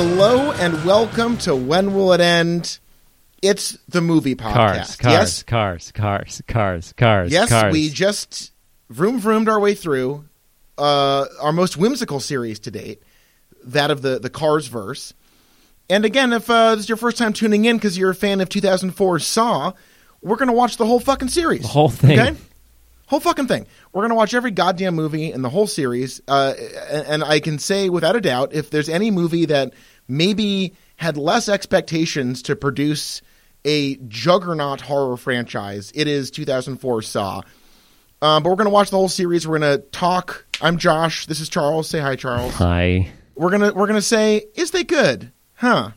Hello and welcome to When Will It End? It's the movie podcast. Cars, cars, yes, cars, cars, cars, cars. yes, cars. we just vroom vroomed our way through uh, our most whimsical series to date, that of the the Cars verse. And again, if uh, this is your first time tuning in because you're a fan of 2004 Saw, we're gonna watch the whole fucking series, The whole thing. Okay, whole fucking thing. We're gonna watch every goddamn movie in the whole series. Uh, and, and I can say without a doubt, if there's any movie that maybe had less expectations to produce a juggernaut horror franchise, it is 2004 Saw. Um, but we're gonna watch the whole series. We're gonna talk. I'm Josh. This is Charles. Say hi, Charles. Hi. We're gonna we're gonna say, is they good? Huh?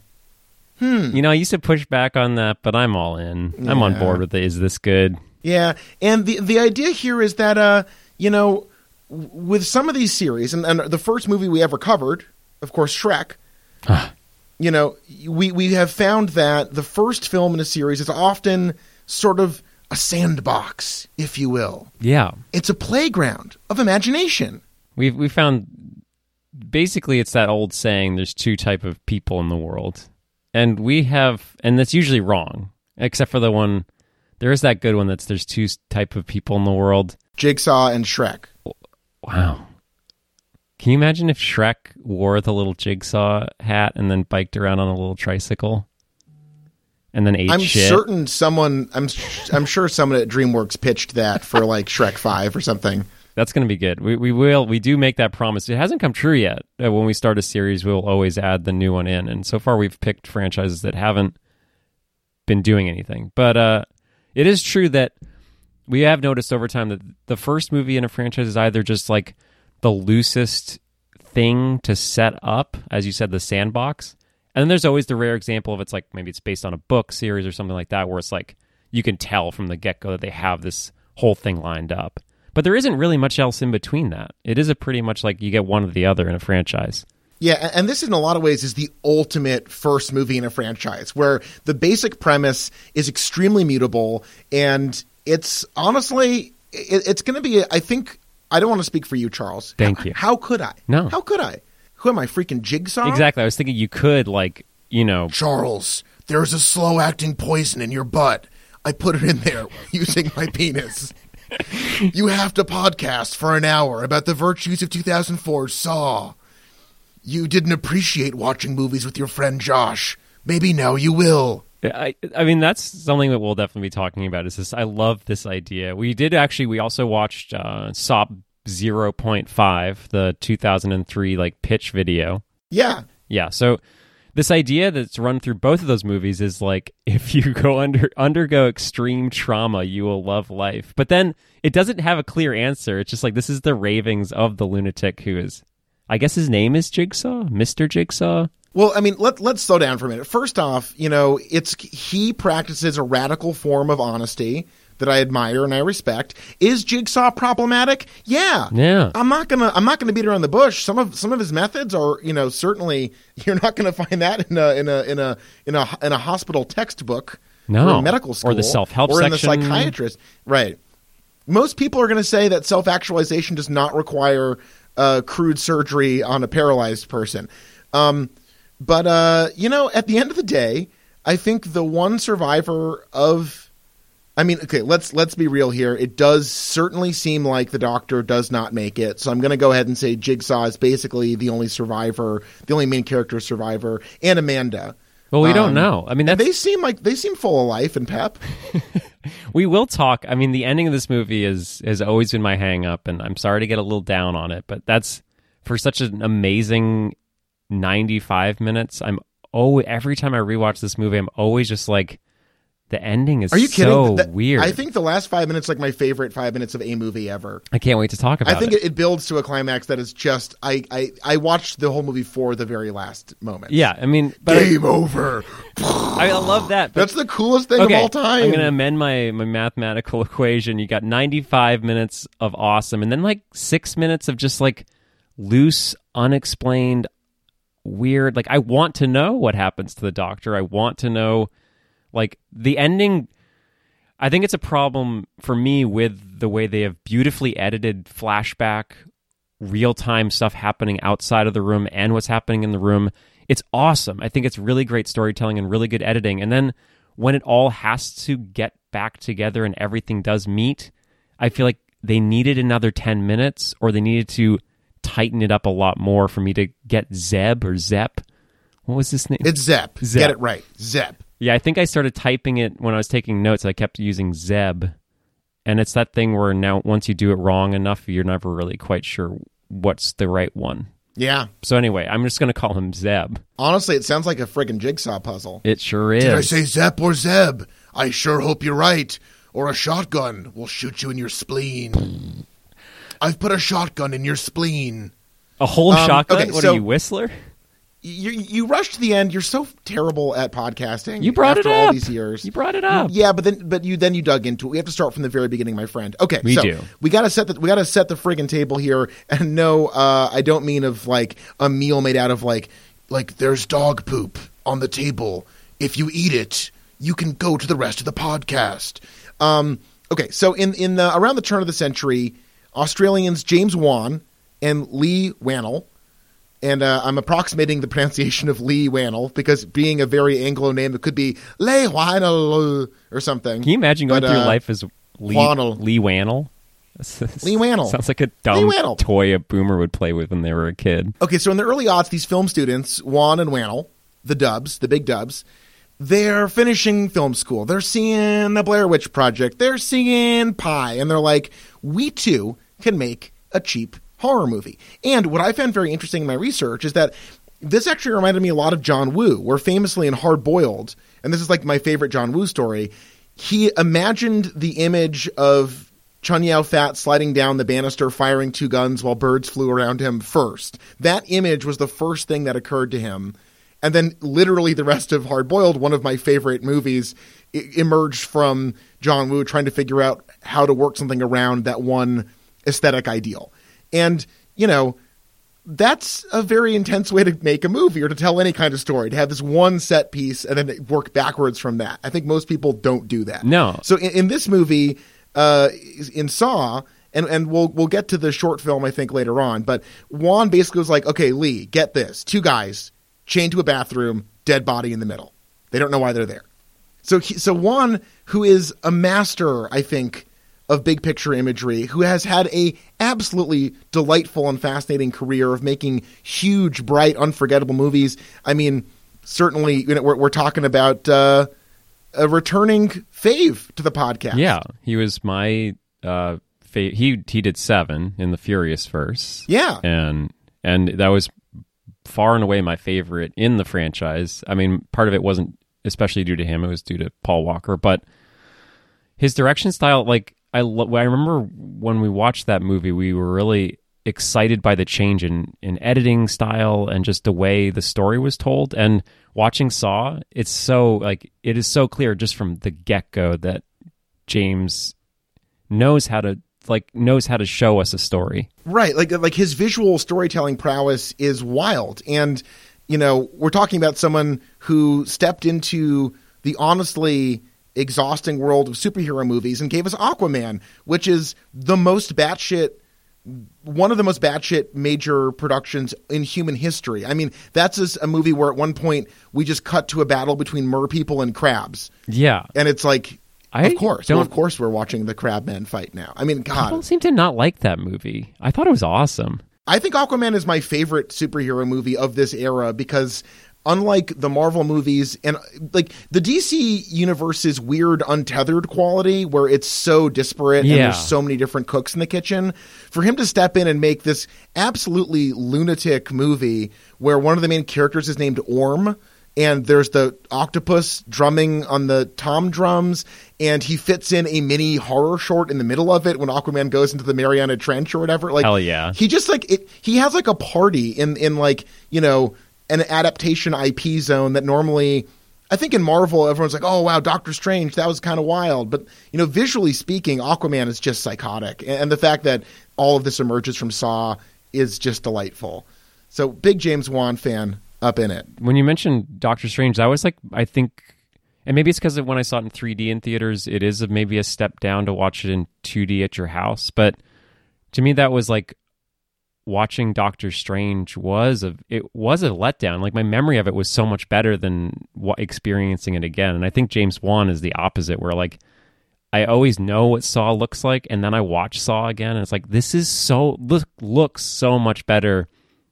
Hmm. You know, I used to push back on that, but I'm all in. I'm on board with it. Is this good? Yeah, and the the idea here is that uh, you know, with some of these series, and, and the first movie we ever covered, of course, Shrek. you know, we we have found that the first film in a series is often sort of a sandbox, if you will. Yeah. It's a playground of imagination. We've we found basically it's that old saying there's two type of people in the world. And we have and that's usually wrong, except for the one there is that good one that's there's two type of people in the world. Jigsaw and Shrek. Wow. Can you imagine if Shrek wore the little jigsaw hat and then biked around on a little tricycle? And then ate I'm shit? certain someone. I'm I'm sure someone at DreamWorks pitched that for like Shrek Five or something. That's going to be good. We, we will. We do make that promise. It hasn't come true yet. Uh, when we start a series, we'll always add the new one in. And so far, we've picked franchises that haven't been doing anything. But uh, it is true that we have noticed over time that the first movie in a franchise is either just like the loosest thing to set up, as you said, the sandbox. And then there's always the rare example of it's like maybe it's based on a book series or something like that, where it's like you can tell from the get go that they have this whole thing lined up. But there isn't really much else in between that. It is a pretty much like you get one or the other in a franchise. Yeah, and this in a lot of ways is the ultimate first movie in a franchise, where the basic premise is extremely mutable, and it's honestly, it, it's going to be. I think I don't want to speak for you, Charles. Thank How- you. How could I? No. How could I? Who am I, freaking Jigsaw? Exactly. I was thinking you could like, you know, Charles, there's a slow acting poison in your butt. I put it in there using my penis. You have to podcast for an hour about the virtues of 2004 Saw. You didn't appreciate watching movies with your friend Josh. Maybe now you will. I, I mean, that's something that we'll definitely be talking about. Is this? I love this idea. We did actually. We also watched uh, Saw 0.5, the 2003 like pitch video. Yeah. Yeah. So this idea that's run through both of those movies is like if you go under undergo extreme trauma, you will love life. But then it doesn't have a clear answer. It's just like this is the ravings of the lunatic who is. I guess his name is Jigsaw, Mister Jigsaw. Well, I mean, let let's slow down for a minute. First off, you know, it's he practices a radical form of honesty that I admire and I respect. Is Jigsaw problematic? Yeah. Yeah. I'm not gonna I'm not gonna beat around the bush. Some of some of his methods are, you know, certainly you're not gonna find that in a in a in a in a in a hospital textbook No. or a medical school Or the self-help or in the psychiatrist. Right. Most people are going to say that self actualization does not require uh, crude surgery on a paralyzed person. Um, but uh, you know, at the end of the day, I think the one survivor of I mean, okay, let's let's be real here. It does certainly seem like the doctor does not make it. So I'm going to go ahead and say Jigsaw is basically the only survivor, the only main character survivor, and Amanda. Well, we don't Um, know. I mean, that's, they seem like they seem full of life and pep. we will talk. I mean, the ending of this movie is has always been my hang up, and I'm sorry to get a little down on it, but that's for such an amazing 95 minutes. I'm oh, every time I rewatch this movie, I'm always just like, the ending is Are you kidding? so That- weird. I think the last five minutes like my favorite five minutes of a movie ever. I can't wait to talk about I think it. it, it builds to a climax that is just I, I I watched the whole movie for the very last moment. Yeah, I mean, but I, Game over. I love that. But That's the coolest thing of all time. I'm going to amend my, my mathematical equation. You got 95 minutes of awesome, and then like six minutes of just like loose, unexplained, weird. Like, I want to know what happens to the doctor. I want to know, like, the ending. I think it's a problem for me with the way they have beautifully edited flashback, real time stuff happening outside of the room and what's happening in the room. it's awesome. I think it's really great storytelling and really good editing. And then when it all has to get back together and everything does meet, I feel like they needed another 10 minutes or they needed to tighten it up a lot more for me to get Zeb or Zep. What was this name? It's Zep. Zep. Get it right. Zep. Yeah, I think I started typing it when I was taking notes. I kept using Zeb. And it's that thing where now once you do it wrong enough, you're never really quite sure what's the right one. Yeah. So anyway, I'm just going to call him Zeb. Honestly, it sounds like a friggin' jigsaw puzzle. It sure is. Did I say Zep or Zeb? I sure hope you're right. Or a shotgun will shoot you in your spleen. I've put a shotgun in your spleen. a whole Um, shotgun? okay, what so- are you, Whistler? You you rushed to the end. You're so terrible at podcasting. You brought after it all up. these years. You brought it up. Yeah, but then but you then you dug into it. We have to start from the very beginning, my friend. Okay, We so do. we gotta set the we gotta set the friggin' table here. And no, uh, I don't mean of like a meal made out of like like there's dog poop on the table. If you eat it, you can go to the rest of the podcast. Um, okay, so in in the around the turn of the century, Australians James Wan and Leigh Whannell and uh, I'm approximating the pronunciation of Leigh Whannell because being a very Anglo name, it could be Leigh Whannell or something. Can you imagine going But, through uh, life as Leigh Whannell. Leigh Whannell? Leigh Whannell. Sounds like a dumb toy a boomer would play with when they were a kid. Okay, so in the early aughts, these film students, Wan and Whannell, the dubs, the big dubs, they're finishing film school. They're seeing the Blair Witch Project. They're seeing Pi. And they're like, we too can make a cheap horror movie. And what I found very interesting in my research is that this actually reminded me a lot of John Woo, where famously in Hard Boiled, and this is like my favorite John Woo story, he imagined the image of Chow Yun-fat sliding down the banister, firing two guns while birds flew around him first. That image was the first thing that occurred to him. And then, literally, the rest of Hard Boiled, one of my favorite movies, emerged from John Woo trying to figure out how to work something around that one aesthetic ideal. And, you know, that's a very intense way to make a movie or to tell any kind of story to have this one set piece and then work backwards from that. I think most people don't do that. No. so in, in this movie uh, in saw and, and we'll we'll get to the short film i think later on but Wan basically was like okay Leigh get this. Two guys chained to a bathroom dead body in the middle. They don't know why they're there. So he, so Wan, who is a master, I think, of big picture imagery, who has had a absolutely delightful and fascinating career of making huge, bright, unforgettable movies. I mean, certainly, you know, we're, we're talking about uh, a returning fave to the podcast. Yeah, he was my uh he he did 7 in the Furious verse. yeah, And and that was far and away my favorite in the franchise. I mean, part of it wasn't especially due to him, it was due to Paul Walker, but his direction style like I lo- I remember when we watched that movie, we were really excited by the change in in editing style and just the way the story was told. And watching Saw, it's so like it is so clear just from the get-go that James knows how to like knows how to show us a story. Right, like like his visual storytelling prowess is wild, and you know we're talking about someone who stepped into the honestly exhausting world of superhero movies and gave us Aquaman, which is the most batshit, one of the most batshit major productions in human history. I mean, that's just a movie where at one point we just cut to a battle between mer people and crabs, Yeah. and it's like. I of course, well, of course, we're watching the Crabman fight now. I mean, God, People seem to not like that movie. I thought it was awesome. I think Aquaman is my favorite superhero movie of this era because unlike the Marvel movies and like the DC universe's weird untethered quality where it's so disparate and there's so many different cooks in the kitchen, for him to step in and make this absolutely lunatic movie where one of the main characters is named Orm and there's the octopus drumming on the tom drums and he fits in a mini horror short in the middle of it when aquaman goes into the mariana trench or whatever like Hell yeah. he just like it he has like a party in in like you know an adaptation ip zone that normally i think in marvel everyone's like oh wow doctor strange that was kind of wild but you know visually speaking aquaman is just psychotic and, the fact that all of this emerges from saw is just delightful so big james wan fan up in it When you mentioned Doctor Strange, that was like I think and maybe it's because when I saw it in 3D in theaters, it is maybe a step down to watch it in 2D at your house. But to me, that was like watching Doctor Strange was a it was a letdown. Like my memory of it was so much better than wa- experiencing it again. And I think James Wan is the opposite, where like I always know what Saw looks like, and then I watch Saw again, and it's like this is so look looks so much better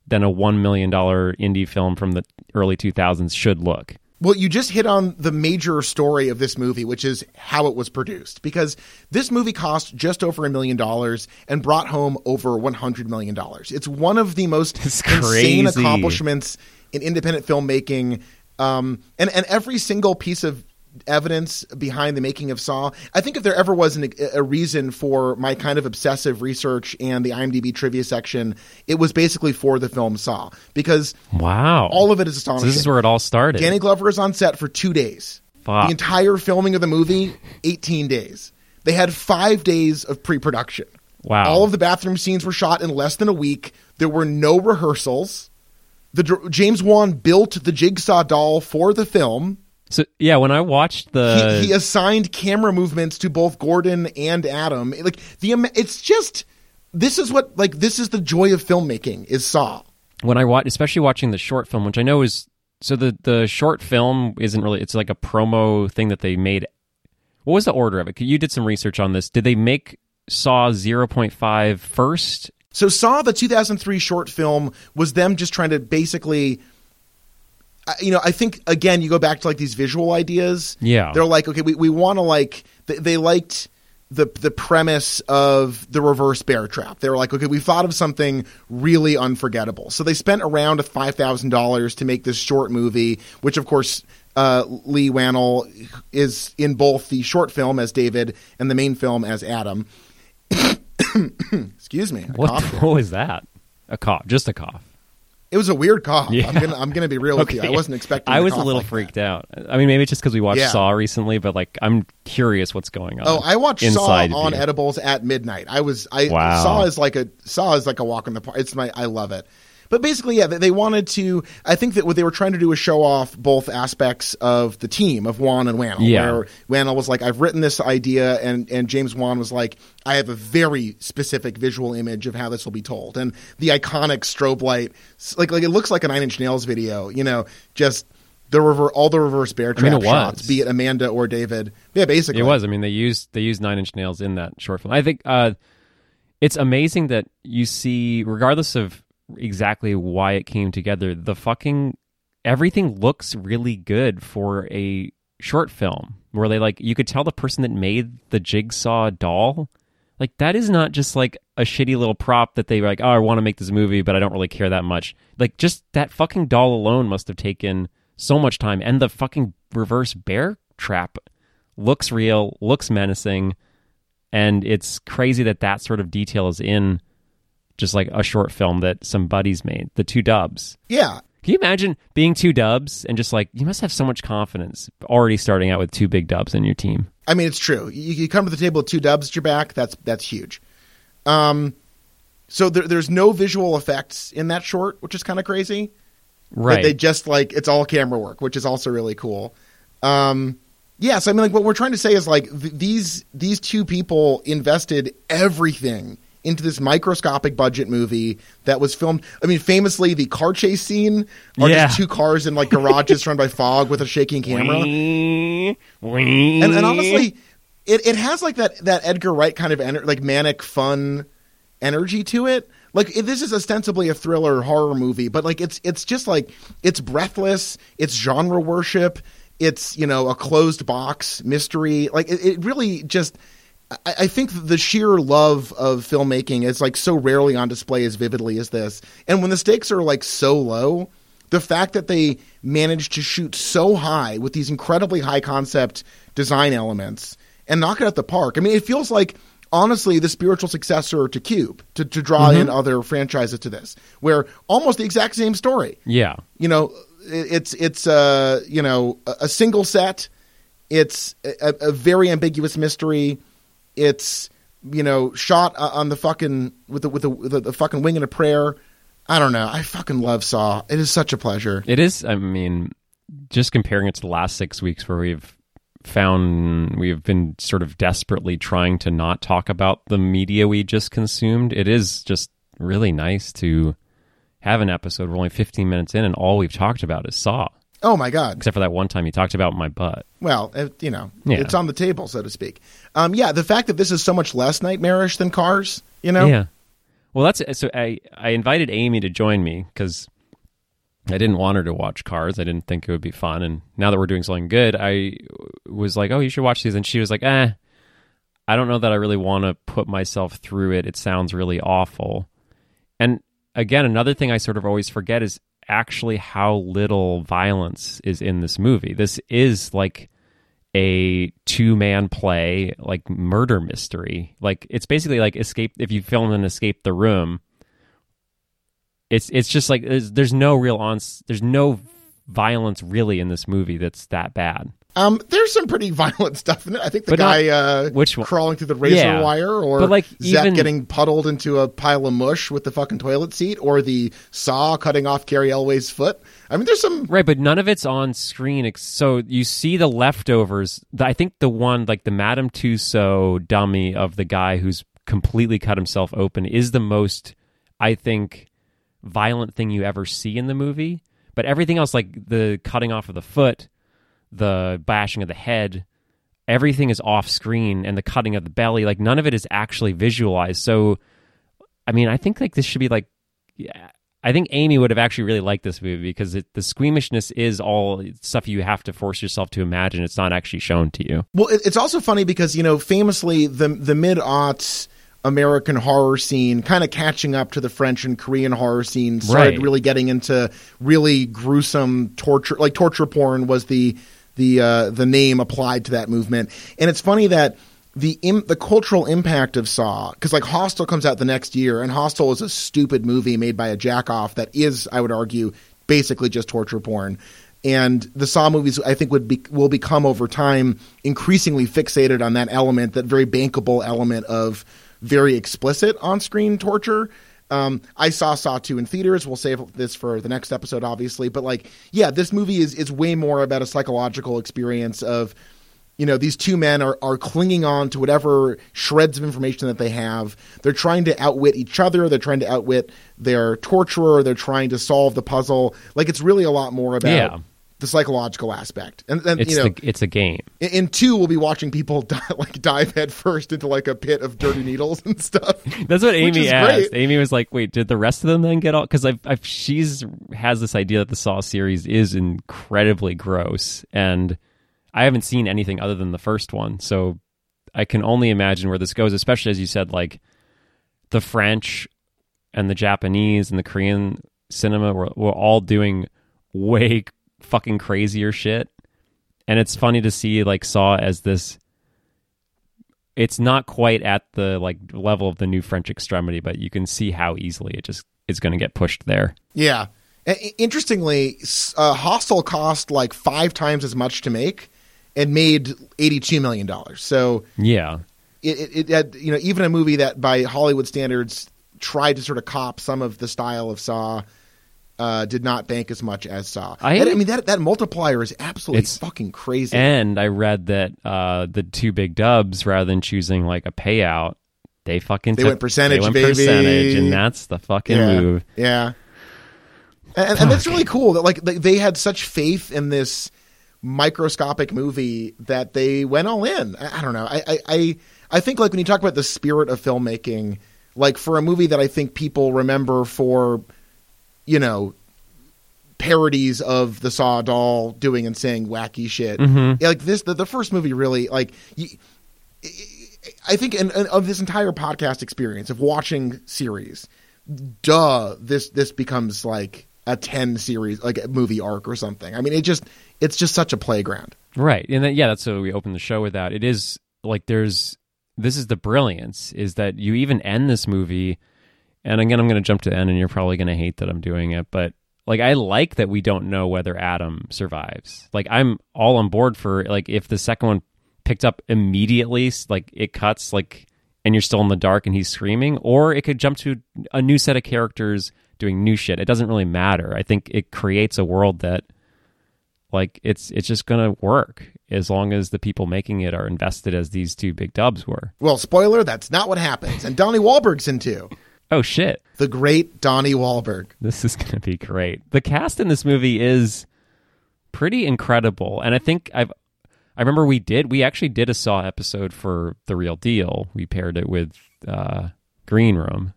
than a one million dollar indie film from the early two thousands should look. Well, you just hit on the major story of this movie, which is how it was produced. Because this movie cost just over a million dollars and brought home over one hundred million dollars. It's one of the most insane accomplishments in independent filmmaking. Um, and and every single piece of evidence behind the making of Saw. I think if there ever was an, a reason for my kind of obsessive research and the IMDb trivia section, it was basically for the film Saw because Wow, all of it is So astonishing. this is where it all started. Danny Glover is on set for two days. Fuck. The entire filming of the movie, 18 days. They had five days of pre production. Wow. All of the bathroom scenes were shot in less than a week. There were no rehearsals. The James Wan built the jigsaw doll for the film. So yeah, when I watched the He, he assigned camera movements to both Gordon and Adam. Like the, it's just this is what like this is the joy of filmmaking is Saw. when I watch, especially watching the short film, which I know is so the the short film isn't really. It's like a promo thing that they made. What was the order of it? You did some research on this. Did they make Saw 0.5 first? So Saw the 2003 short film was them just trying to basically you know, I think again you go back to like these visual ideas. Yeah. They're like, okay, we, we want to like they, they liked the the premise of the reverse bear trap. They were like, okay, we thought of something really unforgettable. So they spent around five thousand dollars to make this short movie, which of course uh, Leigh Whannell is in both the short film as David and the main film as Adam. Excuse me. What, what was that? A cough, just a cough. It was a weird cough. Yeah. I'm gonna I'm gonna be real with you. I wasn't expecting. I was a little like that. freaked out. I mean, maybe it's just because we watched Yeah. Saw recently, but like, I'm curious what's going on. Oh, I watched inside Saw on you. edibles at midnight. I was I Wow. Saw is like a Saw is like a walk in the park. It's my I love it. But basically, yeah, they, they wanted to. I think that what they were trying to do was show off both aspects of the team of Wan and Whannell. Yeah. Where Whannell was like, "I've written this idea," and and James Wan was like, "I have a very specific visual image of how this will be told." And the iconic strobe light, like like it looks like a Nine Inch Nails video. You know, just. The rever- all the reverse bear I mean, trap it shots, was. be it Amanda or David. Yeah, basically, It was. I mean, they used they used Nine Inch Nails in that short film. I think uh, it's amazing that you see, regardless of exactly why it came together, the fucking everything looks really good for a short film where they like you could tell the person that made the jigsaw doll. Like that is not just like a shitty little prop that they like oh i want to make this movie but i don't really care that much. Like just that fucking doll alone must have taken so much time. And the fucking reverse bear trap looks real looks menacing and it's crazy that that sort of detail is in just like a short film that some buddies made the two dubs yeah. can you imagine being two dubs and just like you must have so much confidence already starting out with two big dubs in your team? I mean, it's true. You, you come to the table with two dubs at your back. That's that's huge. Um, so there, there's no visual effects in that short, which is kind of crazy. Right. They, they just like it's all camera work, which is also really cool. Um, yeah, so I mean, like what we're trying to say is like th- these these two people invested everything into this microscopic budget movie that was filmed. I mean, famously, the car chase scene are Yeah. just two cars in like garages surrounded by fog with a shaking camera. Wing, and, and honestly, it, it has like that that Edgar Wright kind of ener- like manic fun energy to it. Like it, this is ostensibly a thriller horror movie, but like it's it's just like it's breathless. It's genre worship. It's you know a closed box mystery. Like it, it really just. I, I think the sheer love of filmmaking is like so rarely on display as vividly as this. And when the stakes are like so low, the fact that they managed to shoot so high with these incredibly high concept design elements and knock it out the park. I mean, it feels like honestly the spiritual successor to Cube to, to draw in other franchises to this, where almost the exact same story. yeah. You know, it's it's uh you know a, a single set. It's a, a very ambiguous mystery. It's you know shot uh, on the fucking with the with the, with the, fucking wing and a prayer. I don't know. I fucking love Saw. It is such a pleasure. It is. I mean, just comparing it to the last six weeks where we've found we've been sort of desperately trying to not talk about the media we just consumed. It is just really nice to have an episode. We're only 15 minutes in, and all we've talked about is Saw, Oh my god. except for that one time you talked about my butt. Well, it, you know, Yeah. it's on the table, so to speak. Um, yeah, the fact that this is so much less nightmarish than Cars, you know, Yeah. Well, that's so. I I invited Amy to join me because I didn't want her to watch Cars. I didn't think it would be fun. And now that we're doing something good, I was like, "Oh, you should watch these." And she was like, "Eh, I don't know that I really want to put myself through it. It sounds really awful." And again, another thing I sort of always forget is actually how little violence is in this movie. This is like a two man play, like murder mystery. Like it's basically like escape. If you film an escape the room, it's it's just like there's, there's no real on. There's no violence really in this movie that's that bad. Um, there's some pretty violent stuff in it. I think the But not- guy uh, which one? crawling through the razor Yeah. wire, or But, like, Zach even- getting puddled into a pile of mush with the fucking toilet seat, or the saw cutting off Cary Elwes' foot. I mean, there's some. Right, but none of it's on screen. So you see the leftovers. I think the one, like the Madame Tussauds dummy of the guy who's completely cut himself open, is the most, I think, violent thing you ever see in the movie. But everything else, like the cutting off of the foot, the bashing of the head, everything is off screen, and the cutting of the belly, like none of it is actually visualized. So, I mean, I think like this should be like, yeah, I think Amy would have actually really liked this movie because it, the squeamishness is all stuff you have to force yourself to imagine. It's not actually shown to you. Well, it, it's also funny because you know, famously, the the mid aughts American horror scene, kind of catching up to the French and Korean horror scene, started Right. really getting into really gruesome torture. Like torture porn was the the uh, the name applied to that movement, and it's funny that. The Im- the cultural impact of Saw because like Hostel comes out the next year and Hostel is a stupid movie made by a jackoff that is I would argue basically just torture porn and the Saw movies I think would be will become over time increasingly fixated on that element, that very bankable element of very explicit on screen torture. Um, I saw Saw two in theaters. We'll save this for the next episode, obviously. But like, yeah, this movie is is way more about a psychological experience of you know these two men are, are clinging on to whatever shreds of information that they have they're trying to outwit each other they're trying to outwit their torturer they're trying to solve the puzzle like it's really a lot more about Yeah. The psychological aspect and then It's you know the, it's a game. in, in two we'll be watching people die, like dive head first into like a pit of dirty needles and stuff That's what Amy asked. great. Amy was like, "Wait, did the rest of them then get all?" Because I've, I've she's has this idea that the Saw series is incredibly gross, and I haven't seen anything other than the first one, so I can only imagine where this goes. Especially as you said, like the French and the Japanese and the Korean cinema were, were all doing way fucking crazier shit, and it's funny to see like Saw as this it's not quite at the like level of the new French extremity, but you can see how easily it just is going to get pushed there. yeah. Interestingly uh, hostel cost like five times as much to make and made 82 million dollars. So Yeah, it, it, it had you know even a movie that by Hollywood standards tried to sort of cop some of the style of Saw uh, did not bank as much as Saw. I- And, I mean that that multiplier is absolutely fucking crazy. and I read that uh, the two big dubs, rather than choosing like a payout, they fucking They took- went percentage, they went baby. percentage, and that's the fucking yeah, move. yeah. And, and it's really cool that like they, they had such faith in this microscopic movie that they went all in. I, I don't know. I I I think like when you talk about the spirit of filmmaking, like for a movie that I think people remember for, you know, parodies of the Saw doll doing and saying wacky shit. Mm-hmm. Like this, the, the first movie really like. You, I think in, in, of this entire podcast experience of watching series, duh, this this becomes like a ten series, like a movie arc or something. I mean, it just it's just such a playground. Right. And then yeah, that's so we open the show with that. It is like there's this is the brilliance is that you even end this movie and again I'm going to jump to the end and you're probably going to hate that I'm doing it, but like I like that we don't know whether Adam survives. Like I'm all on board for like if the second one picked up immediately like it cuts like and you're still in the dark and he's screaming or it could jump to a new set of characters doing new shit. It doesn't really matter. I think it creates a world that like it's it's just gonna work as long as the people making it are invested as these two big dubs were. Well, spoiler, that's not what happens. And Donnie Wahlberg's in too. Oh shit. The great Donnie Wahlberg. This is going to be great. The cast in this movie is pretty incredible, and I think I've. I remember we did. We actually did a Saw episode for the Real Deal. We paired it with uh, Green Room,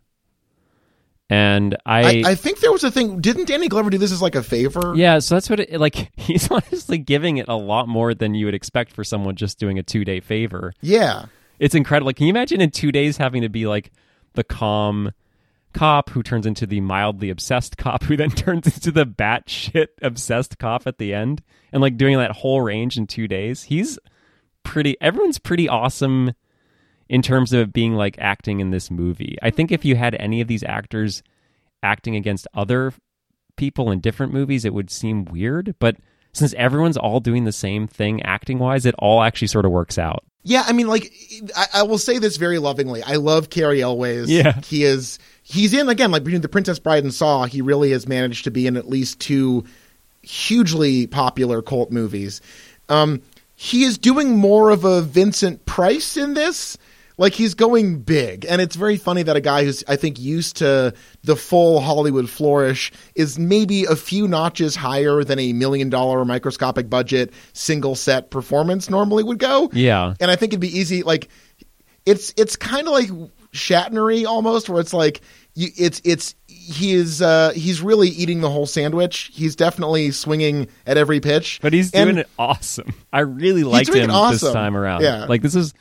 and I, I, I think there was a thing. Didn't Danny Glover do this as like a favor? yeah. So that's what it like. He's honestly giving it a lot more than you would expect for someone just doing a two day favor. Yeah. It's incredible. Like, can you imagine in two days having to be like the calm cop who turns into the mildly obsessed cop who then turns into the batshit obsessed cop at the end and like doing that whole range in two days? He's pretty, everyone's pretty awesome in terms of being like acting in this movie. I think if you had any of these actors acting against other people in different movies, it would seem weird. But since everyone's all doing the same thing acting wise, it all actually sort of works out. Yeah, I mean, like, I, I will say this very lovingly. I love Cary Elwes. Yeah. he is. He's in again, like between the Princess Bride and Saw. He really has managed to be in at least two hugely popular cult movies. Um, he is doing more of a Vincent Price in this. Like he's going big, and it's very funny that a guy who's I think used to the full Hollywood flourish is maybe a few notches higher than a million dollar microscopic budget single set performance normally would go. Yeah. and I think it'd be easy. Like it's it's kind of like Shatnery almost, where it's like you, it's it's he is uh, he's really eating the whole sandwich. He's definitely swinging at every pitch, But he's And- doing it awesome. I really liked him it this time around. Yeah. Like this is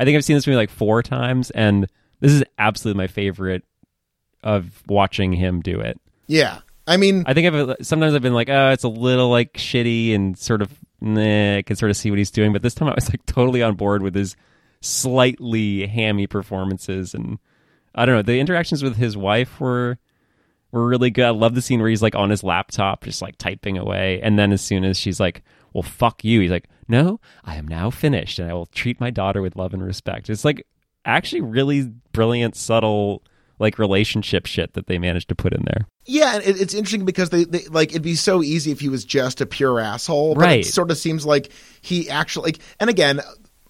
I think I've seen this movie like four times and this is absolutely my favorite of watching him do it. Yeah, I mean, I think I've sometimes I've been like, oh, it's a little like shitty and sort of nah, I can sort of see what he's doing. But this time I was like totally on board with his slightly hammy performances and I don't know, the interactions with his wife were were really good. I love the scene where he's like on his laptop, just like typing away, and then as soon as she's like, "Well, fuck you," he's like, "No, I am now finished, and I will treat my daughter with love and respect." It's like actually really brilliant, subtle like relationship shit that they managed to put in there. yeah, and it, it's interesting because they, they like it'd be so easy if he was just a pure asshole, but Right. It sort of seems like he actually, like, and again.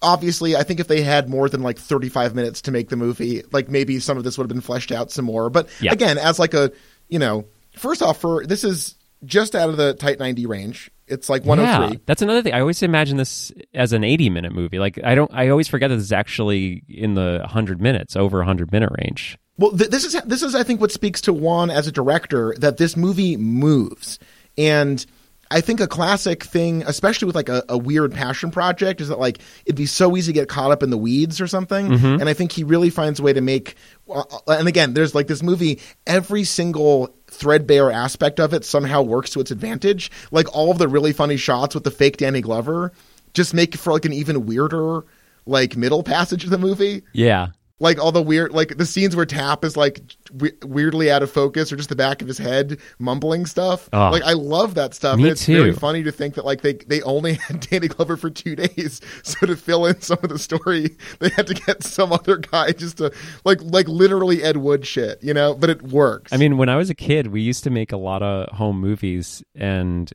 Obviously, I think if they had more than like 35 minutes to make the movie, like maybe some of this would have been fleshed out some more. But Yeah. again, as like a, you know, first off, for this is just out of the tight 90 range. It's like 103. Yeah, that's another thing. I always imagine this as an 80 minute movie. Like I don't I always forget that this is actually in the 100 minutes, over 100 minute range. Well, th- this is this is I think what speaks to Wan as a director that this movie moves, and I think a classic thing, especially with like a, a weird passion project, is that like it'd be so easy to get caught up in the weeds or something, and I think he really finds a way to make. Uh, and again, there's like this movie, every single threadbare aspect of it somehow works to its advantage. Like all of the really funny shots with the fake Danny Glover just make for like an even weirder like middle passage of the movie Yeah. Like all the weird like the scenes where Tapp is like we- weirdly out of focus or just the back of his head mumbling stuff Oh. like i love that stuff Me and it's very too. funny to think that like they they only had danny glover for two days so to fill in some of the story they had to get some other guy just to like like literally ed wood shit you know but it works I mean, when I was a kid, we used to make a lot of home movies and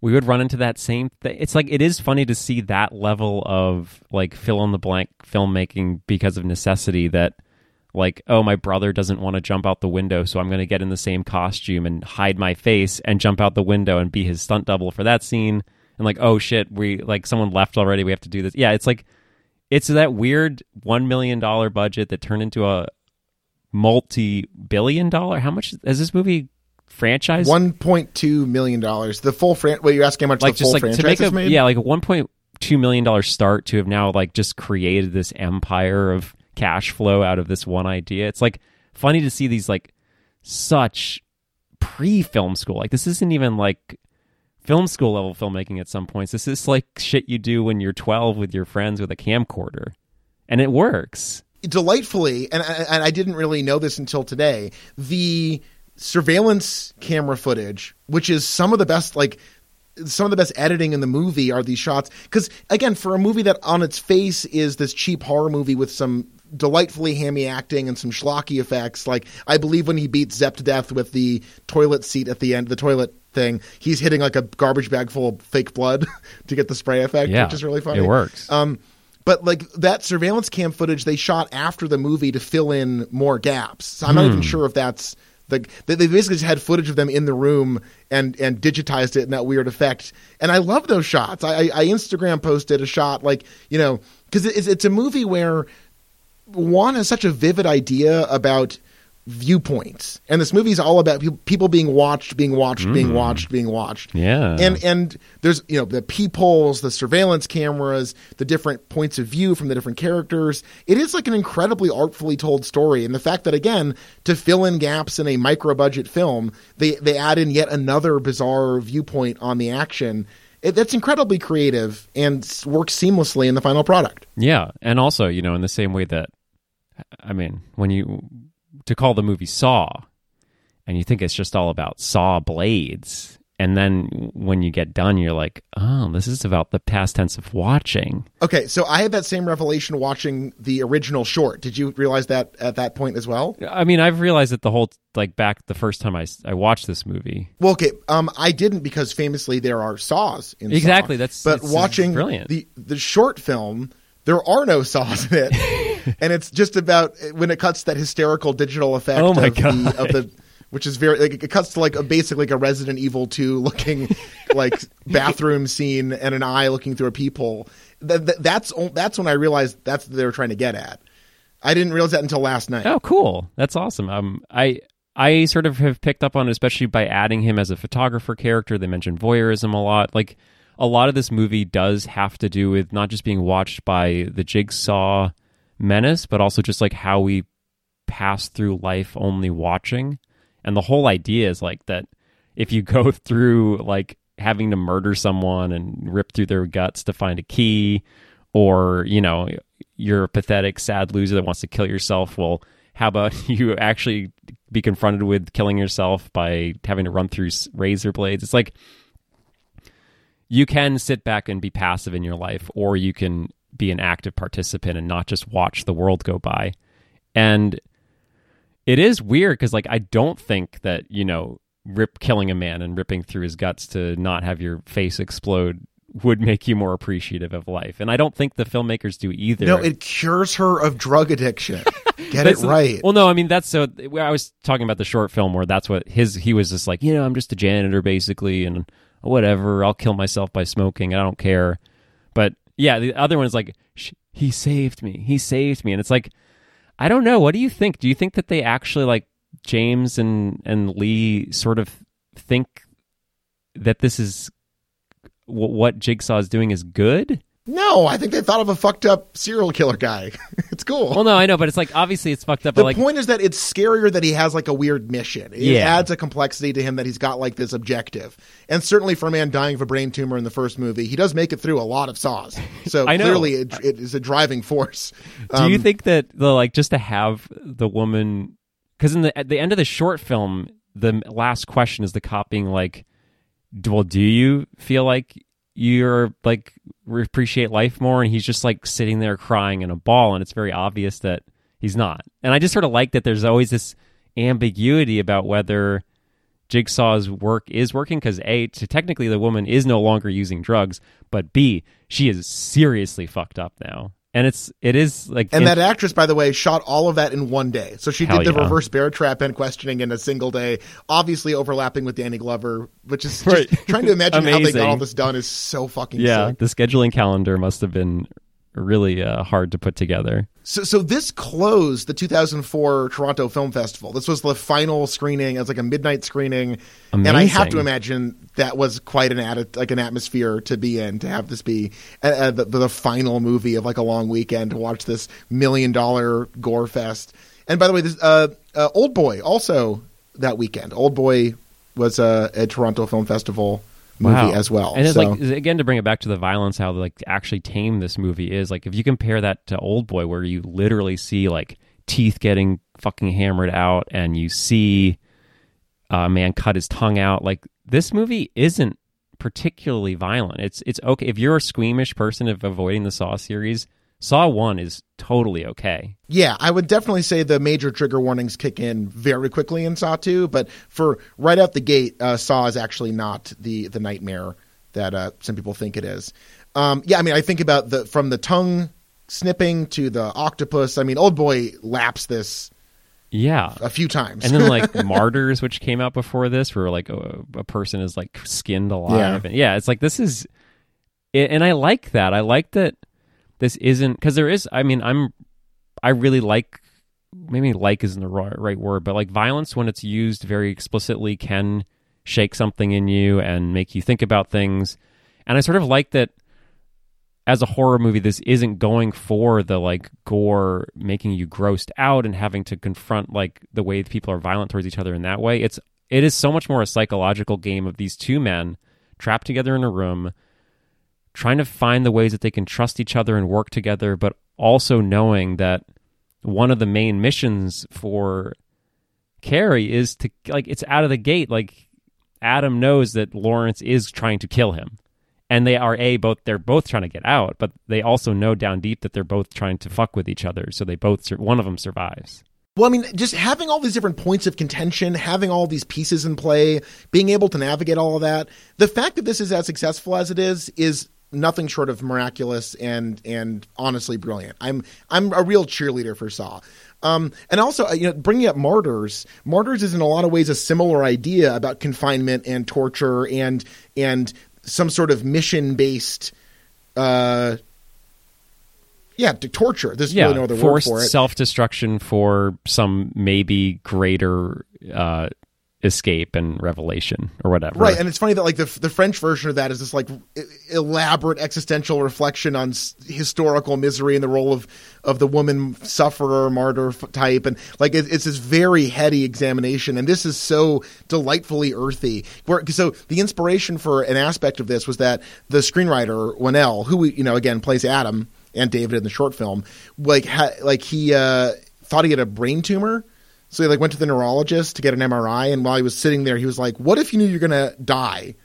we would run into that same thing. It's like it is funny to see that level of like fill in the blank filmmaking because of necessity that like oh my brother doesn't want to jump out the window so I'm going to get in the same costume and hide my face and jump out the window and be his stunt double for that scene and like oh shit we like someone left already we have to do this. Yeah, it's like it's that weird 1 million dollar budget that turned into a multi-billion dollar how much has this movie franchise? 1.2 million dollars. The full fran well you're asking how much like the full like franchise to make a yeah like a 1.2 million dollar start to have now like just created this empire of cash flow out of this one idea. It's like funny to see these like such pre-film school. Like this isn't even like film school level filmmaking at some points. This is like shit you do when you're 12 with your friends with a camcorder. And it works. Delightfully, and, and I didn't really know this until today, the surveillance camera footage, which is some of the best, like some of the best editing in the movie, are these shots. Because again, for a movie that on its face is this cheap horror movie with some delightfully hammy acting and some schlocky effects, like I believe when he beats Zep to death with the toilet seat at the end, the toilet thing, he's hitting like a garbage bag full of fake blood to get the spray effect, yeah which is really funny. it works Um, but like that surveillance cam footage they shot after the movie to fill in more gaps. So I'm not even sure if that's the they basically just had footage of them in the room and and digitized it in that weird effect. And I love those shots. I, I, Instagram posted a shot like you know because it's it's a movie where one has such a vivid idea about viewpoints. And this movie is all about people, being watched being watched being mm. watched being watched. Yeah. and and there's you know the peepholes the surveillance cameras the different points of view from the different characters. It is like an incredibly artfully told story. And the fact that again to fill in gaps in a micro budget film they they add in yet another bizarre viewpoint on the action it, that's incredibly creative and works seamlessly in the final product. Yeah, and also, you know, in the same way that, I mean, when you to call the movie Saw, and you think it's just all about saw blades, and then when you get done, you're like, oh, this is about the past tense of watching. okay so i had that same revelation watching the original short did you realize that at that point as well I mean, I've realized it the whole like back the first time I I watched this movie. Well, okay. Um, I didn't because famously there are saws in Saw. Exactly, that's- But watching brilliant. the the short film, there are no saws in it, and it's just about when it cuts that hysterical digital effect. Oh my of God. The, of the which is very like it cuts to like a basically like a Resident Evil two looking like bathroom scene and an eye looking through a peephole. That, that, that's that's when I realized that's what they were trying to get at. I didn't realize that until last night. Oh, cool. That's awesome. Um, I I sort of have picked up on it, especially by adding him as a photographer character. They mentioned voyeurism a lot. Like a lot of this movie does have to do with not just being watched by the jigsaw menace, but also just like how we pass through life only watching. And the whole idea is like that if you go through like having to murder someone and rip through their guts to find a key, or, you know, you're a pathetic, sad loser that wants to kill yourself, well, how about you actually be confronted with killing yourself by having to run through razor blades? It's like you can sit back and be passive in your life, or you can be an active participant and not just watch the world go by. And it is weird because, like, I don't think that you know, rip killing a man and ripping through his guts to not have your face explode would make you more appreciative of life. And I don't think the filmmakers do either. No, it cures her of drug addiction. Get it right. Well, no, I mean that's so. I was talking about the short film where that's what his. He was just like, you know, I'm just a janitor basically, and whatever. I'll kill myself by smoking. I don't care. Yeah, the other one is like, he saved me. He saved me, and it's like, I don't know. What do you think? Do you think that they actually like James and and Lee sort of think that this is what Jigsaw is doing is good? No, I think they thought of a fucked up serial killer guy. it's cool. Well, no, I know, but it's like obviously it's fucked up. the but like, point is that it's scarier that he has like a weird mission. It Yeah. adds a complexity to him that he's got like this objective. And certainly for a man dying of a brain tumor in the first movie, he does make it through a lot of saws. So clearly it, it is a driving force. Do you Um, think that the like just to have the woman because in the at the end of the short film, the last question is the cop being like, "Well, do you feel like you're like appreciate life more?" And he's just like sitting there crying in a ball, and it's very obvious that he's not. And I just sort of like that. There's always this ambiguity about whether Jigsaw's work is working because a to technically the woman is no longer using drugs, but b she is seriously fucked up now, and it's it is like and that actress, by the way, shot all of that in one day. So she did the yeah. reverse bear trap and questioning in a single day, obviously overlapping with Danny Glover, which is just Right. trying to imagine how they got all this done is so fucking yeah, sick. the scheduling calendar must have been really uh, hard to put together. So, so this closed the 2004 Toronto Film Festival. This was the final screening It was like a midnight screening, and I have to imagine that was quite an atti- like an atmosphere to be in to have this be uh, uh, the, the final movie of like a long weekend to watch this million dollar gore fest. And by the way, this uh, uh, Old Boy also that weekend. Old Boy was uh, a Toronto Film Festival movie as well. And it's So- like again to bring it back to the violence, how like actually tame this movie is. Like if you compare that to Old Boy, where you literally see like teeth getting fucking hammered out, and you see a man cut his tongue out. Like this movie isn't particularly violent. It's it's okay if you're a squeamish person of avoiding the Saw series. Saw One is totally okay. Yeah, I would definitely say the major trigger warnings kick in very quickly in Saw 2, but for right out the gate, uh, Saw is actually not the the nightmare that uh, some people think it is. Um, yeah, I mean, I think about the from the tongue snipping to the octopus. I mean, old boy laps this Yeah. a few times. and then like martyrs which came out before this where like a, a person is like skinned alive Yeah. and yeah it's like this is it, and i like that i like that this isn't because there is i mean i'm i really like maybe like isn't the right, right word but like violence when it's used very explicitly can shake something in you and make you think about things. And i sort of like that as a horror movie this isn't going for the like gore making you grossed out and having to confront like the way people are violent towards each other in that way. It's it is so much more a psychological game of these two men trapped together in a room trying to find the ways that they can trust each other and work together but also knowing that one of the main missions for Cary is to like it's out of the gate like Adam knows that Lawrence is trying to kill him and they are a both they're both trying to get out but they also know down deep that they're both trying to fuck with each other so they both one of them survives Well, I mean, just having all these different points of contention, having all these pieces in play, being able to navigate all of that. The fact that this is as successful as it is is nothing short of miraculous and and honestly brilliant. I'm I'm a real cheerleader for Saw. Um, and also, uh, you know, bringing up Martyrs. Martyrs is in a lot of ways a similar idea about confinement and torture and and some sort of mission based. Uh, yeah, to torture. There's yeah really no other word for it. self-destruction for some maybe greater uh, escape and revelation or whatever Right, and it's funny that like the the French version of that is this like elaborate existential reflection on s- historical misery and the role of of the woman sufferer martyr type, and like it, it's this very heady examination, and this is so delightfully earthy. Where so the inspiration for an aspect of this was that the screenwriter Whannell, who you know again plays Adam and David in the short film, like ha- like he uh, thought he had a brain tumor. So he like went to the neurologist to get an MRI, and while he was sitting there, he was like, "What if you knew you're gonna die?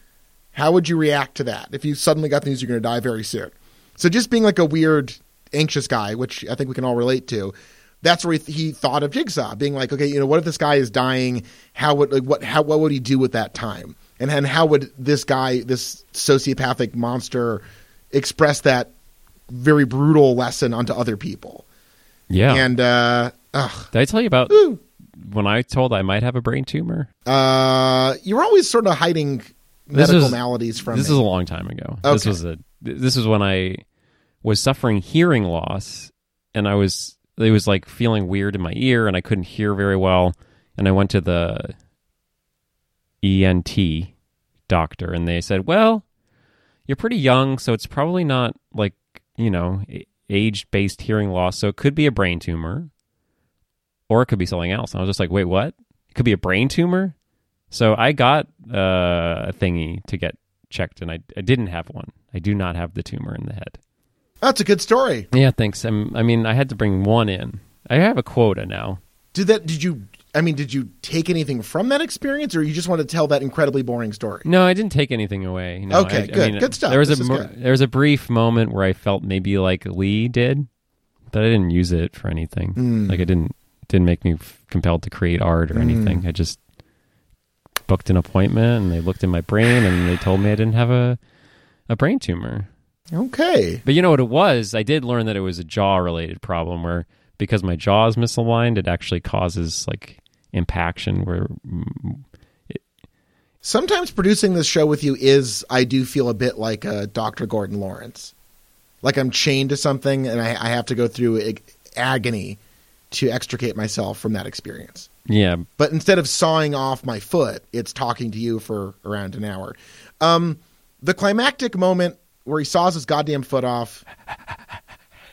How would you react to that if you suddenly got the news you're gonna die very soon?" So just being like a weird, anxious guy, which I think we can all relate to. That's where he, he thought of Jigsaw, being like, okay, you know, what if this guy is dying? How would like what how what would he do at that time? And and how would this guy, this sociopathic monster, express that very brutal lesson onto other people? yeah And uh, ugh, did i tell you about Ooh. When i told i might have a brain tumor? Uh, you were always sort of hiding This medical was- maladies from this me. is a long time ago. This was a this was when i was suffering hearing loss and i was it was like feeling weird in my ear and i couldn't hear very well and i went to the ent doctor and they said well you're pretty young so it's probably not like you know age based hearing loss so it could be a brain tumor or it could be something else and i was just like wait what it could be a brain tumor so I got uh, a thingy to get checked, and I, I didn't have one. I do not have the tumor in the head. That's a good story. Yeah, thanks. I'm, I mean, I had to bring one in. I have a quota now. Did that? Did you? I mean, did you take anything from that experience, or you just want to tell that incredibly boring story? No, I didn't take anything away. No, Okay, I- I good. mean, Good stuff. There was This a mo- there was a brief moment where I felt maybe like Leigh did, but I didn't use it for anything. Hmm. Like I didn't didn't make me f- compelled to create art or anything. I just booked an appointment and they looked in my brain and they told me I didn't have a a brain tumor. Okay. But you know what it was? I did learn that it was a jaw related problem where because my jaw is misaligned, it actually causes like impaction where Sometimes producing this show with you is, I do feel a bit like uh, Dr. Gordon Lawrence. Like I'm chained to something and I, I have to go through ag- agony to extricate myself from that experience. yeah, But instead of sawing off my foot, it's talking to you for around an hour. Um, the climactic moment where he saws his goddamn foot off,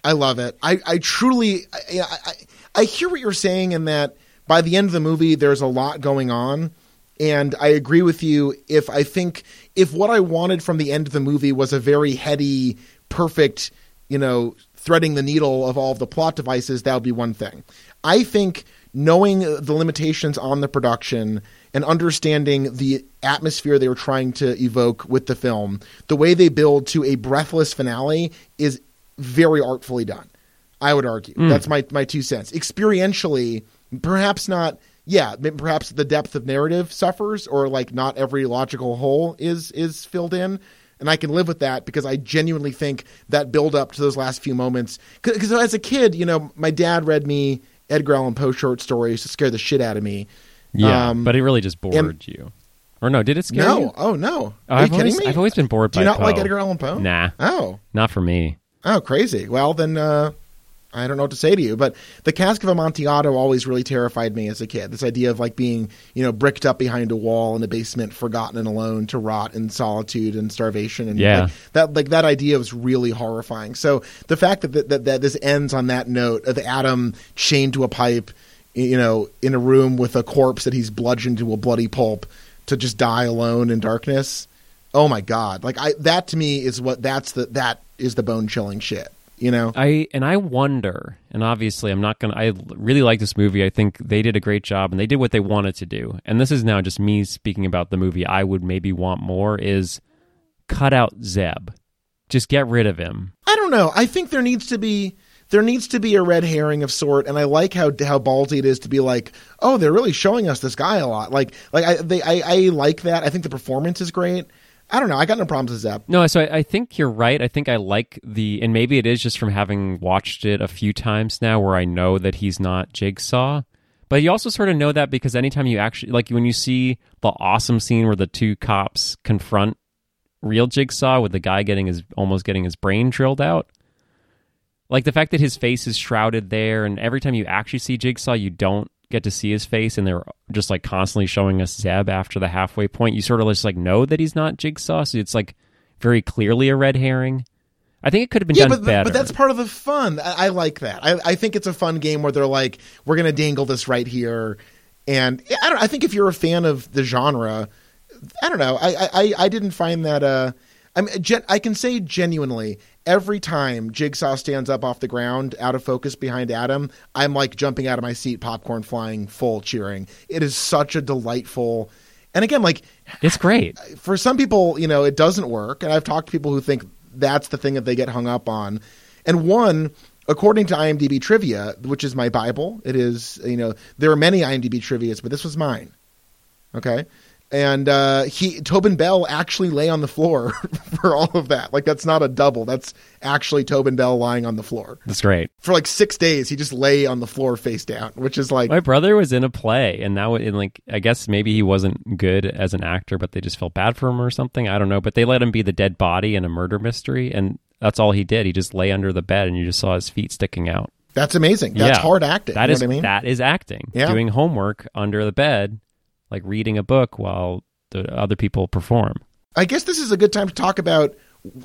I love it. I, I truly, I, I, I- I hear what you're saying in that by the end of the movie, there's a lot going on. And I agree with you. If I think if what I wanted from the end of the movie was a very heady, perfect, you know, threading the needle of all of the plot devices, that would be one thing. I think knowing the limitations on the production and understanding the atmosphere they were trying to evoke with the film, the way they build to a breathless finale is very artfully done. I would argue. Hmm. That's my my two cents. Experientially, perhaps not. Yeah, perhaps the depth of narrative suffers, or like not every logical hole is is filled in. And I can live with that because I genuinely think that build up to those last few moments. Because as a kid, you know, my dad read me Edgar Allan Poe short stories to scare the shit out of me. Yeah, Um, but it really just bored and- you. Or no, did it scare no, you? oh no, Oh, are I've you kidding always, me? I've always been bored Do you not like Edgar Allan Poe? Nah, Oh, not for me. oh, crazy. Well, then uh, I don't know what to say to you. But the Cask of Amontillado always really terrified me as a kid. This idea of like being, you know, bricked up behind a wall in a basement, forgotten and alone, to rot in solitude and starvation, and Yeah. like, that like that idea was really horrifying. So the fact that that, that, this ends on that note of Adam chained to a pipe, you know, in a room with a corpse that he's bludgeoned to a bloody pulp to just die alone in darkness. Oh my god! Like I that to me is what that's the that is the bone chilling shit. You know? I and I wonder, and obviously I'm not gonna. I really like this movie. I think they did a great job, and they did what they wanted to do. And this is now just me speaking about the movie. I would maybe want more is cut out Zep, just get rid of him. I don't know. I think there needs to be there needs to be a red herring of sort, and I like how how ballsy it is to be like, oh, they're really showing us this guy a lot. Like like I they I, I like that. I think the performance is great. I don't know. I got no problems with Zep. No, so I, I think you're right. I think I like the, and maybe it is just from having watched it a few times now, where I know that he's not Jigsaw. But you also sort of know that because anytime you actually like when you see the awesome scene where the two cops confront real Jigsaw with the guy getting his almost getting his brain drilled out. Like the fact that his face is shrouded there, and every time you actually see Jigsaw, you don't get to see his face, and they're just like constantly showing us Zep after the halfway point. You sort of just like know that he's not Jigsaw, so it's like very clearly a red herring. I think it could have been Yeah, done but, better. but that's part of the fun. I, I like that. I, I think it's a fun game where they're like, we're going to dangle this right here, and I don't. I think if you're a fan of the genre, I don't know. I I, I didn't find that. Uh, I mean, gen, I can say genuinely, every time Jigsaw stands up off the ground, out of focus behind Adam, I'm like jumping out of my seat, popcorn flying, full cheering. It is such a delightful. And again, like it's great. for some people, you know, it doesn't work. And I've talked to people who think that's the thing that they get hung up on. And one, according to IMDb trivia, which is my Bible, it is, you know, there are many IMDb trivias, but this was mine. Okay. And uh, he Tobin Bell actually lay on the floor for all of that. Like that's not a double. That's actually Tobin Bell lying on the floor That's great. for like six days. He just lay on the floor face down, which is like My brother was in a play, and now in like I guess maybe he wasn't good as an actor, but they just felt bad for him or something. I don't know. But they let him be the dead body in a murder mystery, and that's all he did. He just lay under the bed, and you just saw his feet sticking out. that's amazing. That's Yeah. hard acting. That you is know what I mean? that is acting. Yeah. Doing homework under the bed, like reading a book while the other people perform. I guess this is a good time to talk about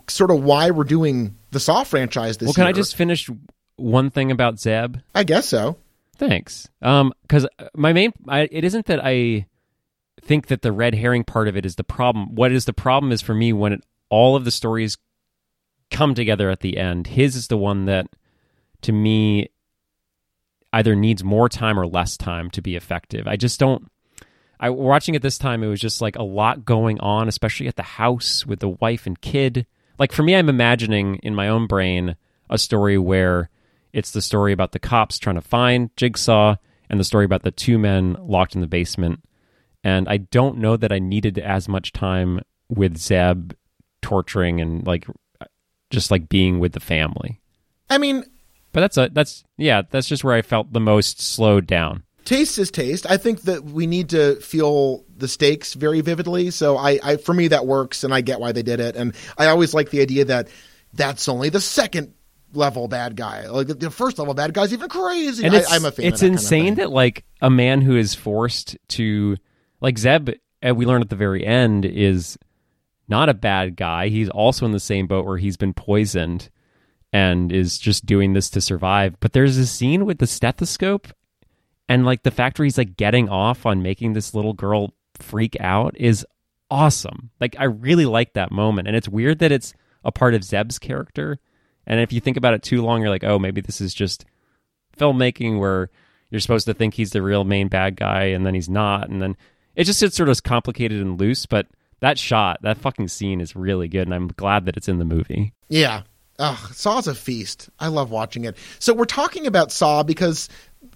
sort of why we're doing the Saw franchise this well, can year. I just finish one thing about Zep? I guess so. Thanks. Um, because my main, I, it isn't that I think that the red herring part of it is the problem. What is the problem is for me when it, all of the stories come together at the end. His is the one that, to me, either needs more time or less time to be effective. I just don't. I watching it this time. It was just like a lot going on, especially at the house with the wife and kid. Like for me, I'm imagining in my own brain a story where it's the story about the cops trying to find Jigsaw and the story about the two men locked in the basement. And I don't know that I needed as much time with Zep torturing and like just like being with the family. I mean, But that's a that's yeah, that's just where I felt the most slowed down. Taste is taste. I think that we need to feel the stakes very vividly. So I, I for me that works, and I get why they did it. And I always like the idea that that's only the second level bad guy. Like the, first level bad guy's even crazy. And I, I'm a fan. it's of that kind of insane that like a man who is forced to like Zep, uh, we learn at the very end, is not a bad guy. He's also in the same boat where he's been poisoned and is just doing this to survive. But there's a scene with the stethoscope and like the fact where he's like getting off on making this little girl freak out is awesome. Like I really like that moment. And it's weird that it's a part of Zep's character. And if you think about it too long, you're like, oh, maybe this is just filmmaking where you're supposed to think he's the real main bad guy and then he's not. And then it just it's sort of complicated and loose. But that shot, that fucking scene is really good. And I'm glad that it's in the movie. Yeah. Ugh, Saw's a feast. I love watching it. So we're talking about Saw because,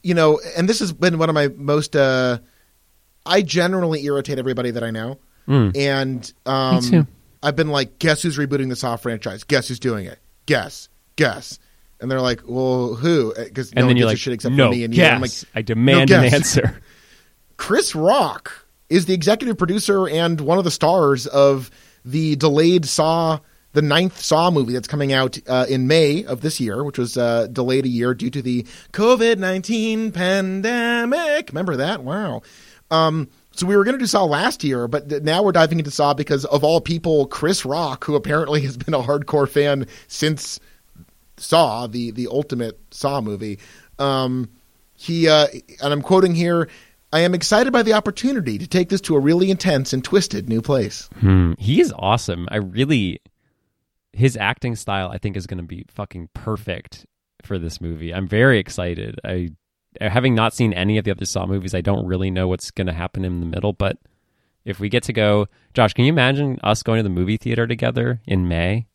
you know, and this has been one of my most. Uh, I generally irritate everybody that I know, Mm. and um, Me too. I've been like, guess who's rebooting the Saw franchise? Guess who's doing it? Guess, guess. And they're like, well, who? Because no and one then you're gives a like, shit except no, for me and yes, you. I'm like, I demand no an answer. Chris Rock is the executive producer and one of the stars of the delayed Saw, the ninth Saw movie that's coming out uh, in May of this year, which was uh, delayed a year due to the COVID 19 pandemic. Remember that? Wow. Um, so we were going to do Saw last year, but th- now we're diving into Saw because of all people, Chris Rock, who apparently has been a hardcore fan since Saw, the the ultimate Saw movie. Um, he uh, and I'm quoting here. I am excited by the opportunity to take this to a really intense and twisted new place. Hmm. He is awesome. I really, his acting style, I think, is going to be fucking perfect for this movie. I'm very excited. I, uh, having not seen any of the other Saw movies, I don't really know what's going to happen in the middle. But if we get to go, Josh, can you imagine us going to the movie theater together in May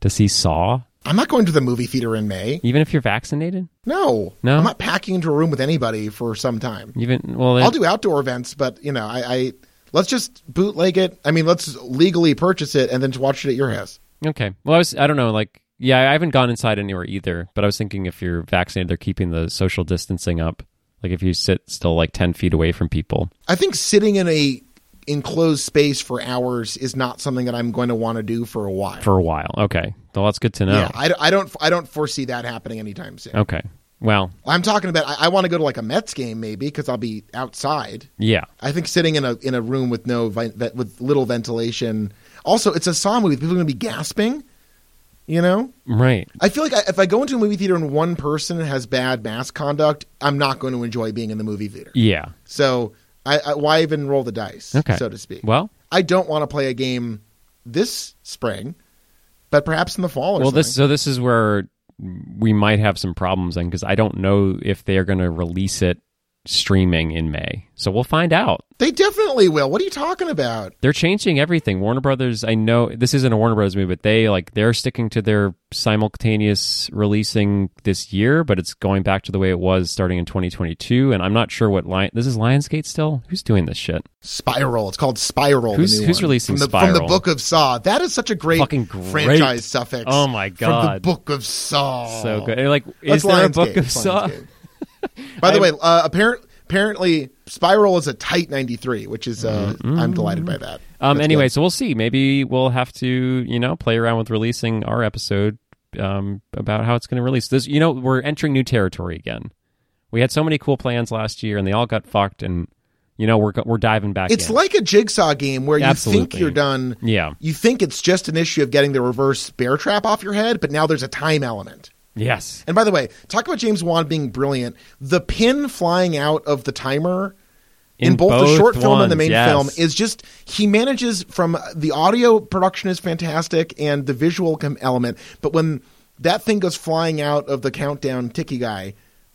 to see Saw? I'm not going to the movie theater in May. Even if you're vaccinated? No, No? I'm not packing into a room with anybody for some time. Even well, I'll do outdoor events, but you know, I, I let's just bootleg it. I mean, let's legally purchase it and then to watch it at your house. Okay. Well, I was I don't know, like yeah, I haven't gone inside anywhere either, but I was thinking if you're vaccinated, they're keeping the social distancing up. Like if you sit still like 10 feet away from people. I think sitting in a enclosed space for hours is not something that I'm going to want to do for a while. for a while. Okay. Well, that's good to know. Yeah, I, I don't I don't foresee that happening anytime soon. Okay. Well, I'm talking about I, I want to go to like a Mets game maybe because I'll be outside. yeah. I think sitting in a in a room with no with little ventilation. Also, it's a Saw movie. People are going to be gasping. You know, Right. I feel like I, if I go into a movie theater and one person has bad mask conduct, I'm not going to enjoy being in the movie theater. Yeah. So, I, I why even roll the dice, Okay. so to speak? Well, I don't want to play a game this spring, but perhaps in the fall or well something. this so this is where we might have some problems then because I don't know if they are going to release it streaming in May. So we'll find out. they definitely will. What are you talking about? They're changing everything. Warner Brothers, I know this isn't a Warner Brothers movie, but they like they're sticking to their simultaneous releasing this year, but it's going back to the way it was starting in 2022. And I'm not sure what line This is Lionsgate still. Who's doing this shit? Spiral. It's called Spiral. the Who's- new who's releasing from the, From the Book of Saw. That is such a great, Fucking great. franchise suffix. Oh my From the Book of Saw. So good. Like, That's is there a book of Saw? By the I'm- way, uh, apparent, apparently, Spiral is a tight 93, which is uh, I'm delighted by that. Um. That's Anyway, good. so we'll see. Maybe we'll have to, you know, play around with releasing our episode um, about how it's going to release. This, you know, we're entering new territory again. We had so many cool plans last year, and they all got fucked. And you know, we're we're diving back. it's in. like a jigsaw game where you think you're done. yeah, You think it's just an issue of getting the reverse bear trap off your head, but now there's a time element. Yes, And by the way, talk about James Wan being brilliant. The pin flying out of the timer in, both, the short film and the main yes. film is just he manages from the audio production is fantastic and the visual element, but when that thing goes flying out of the countdown ticky guy,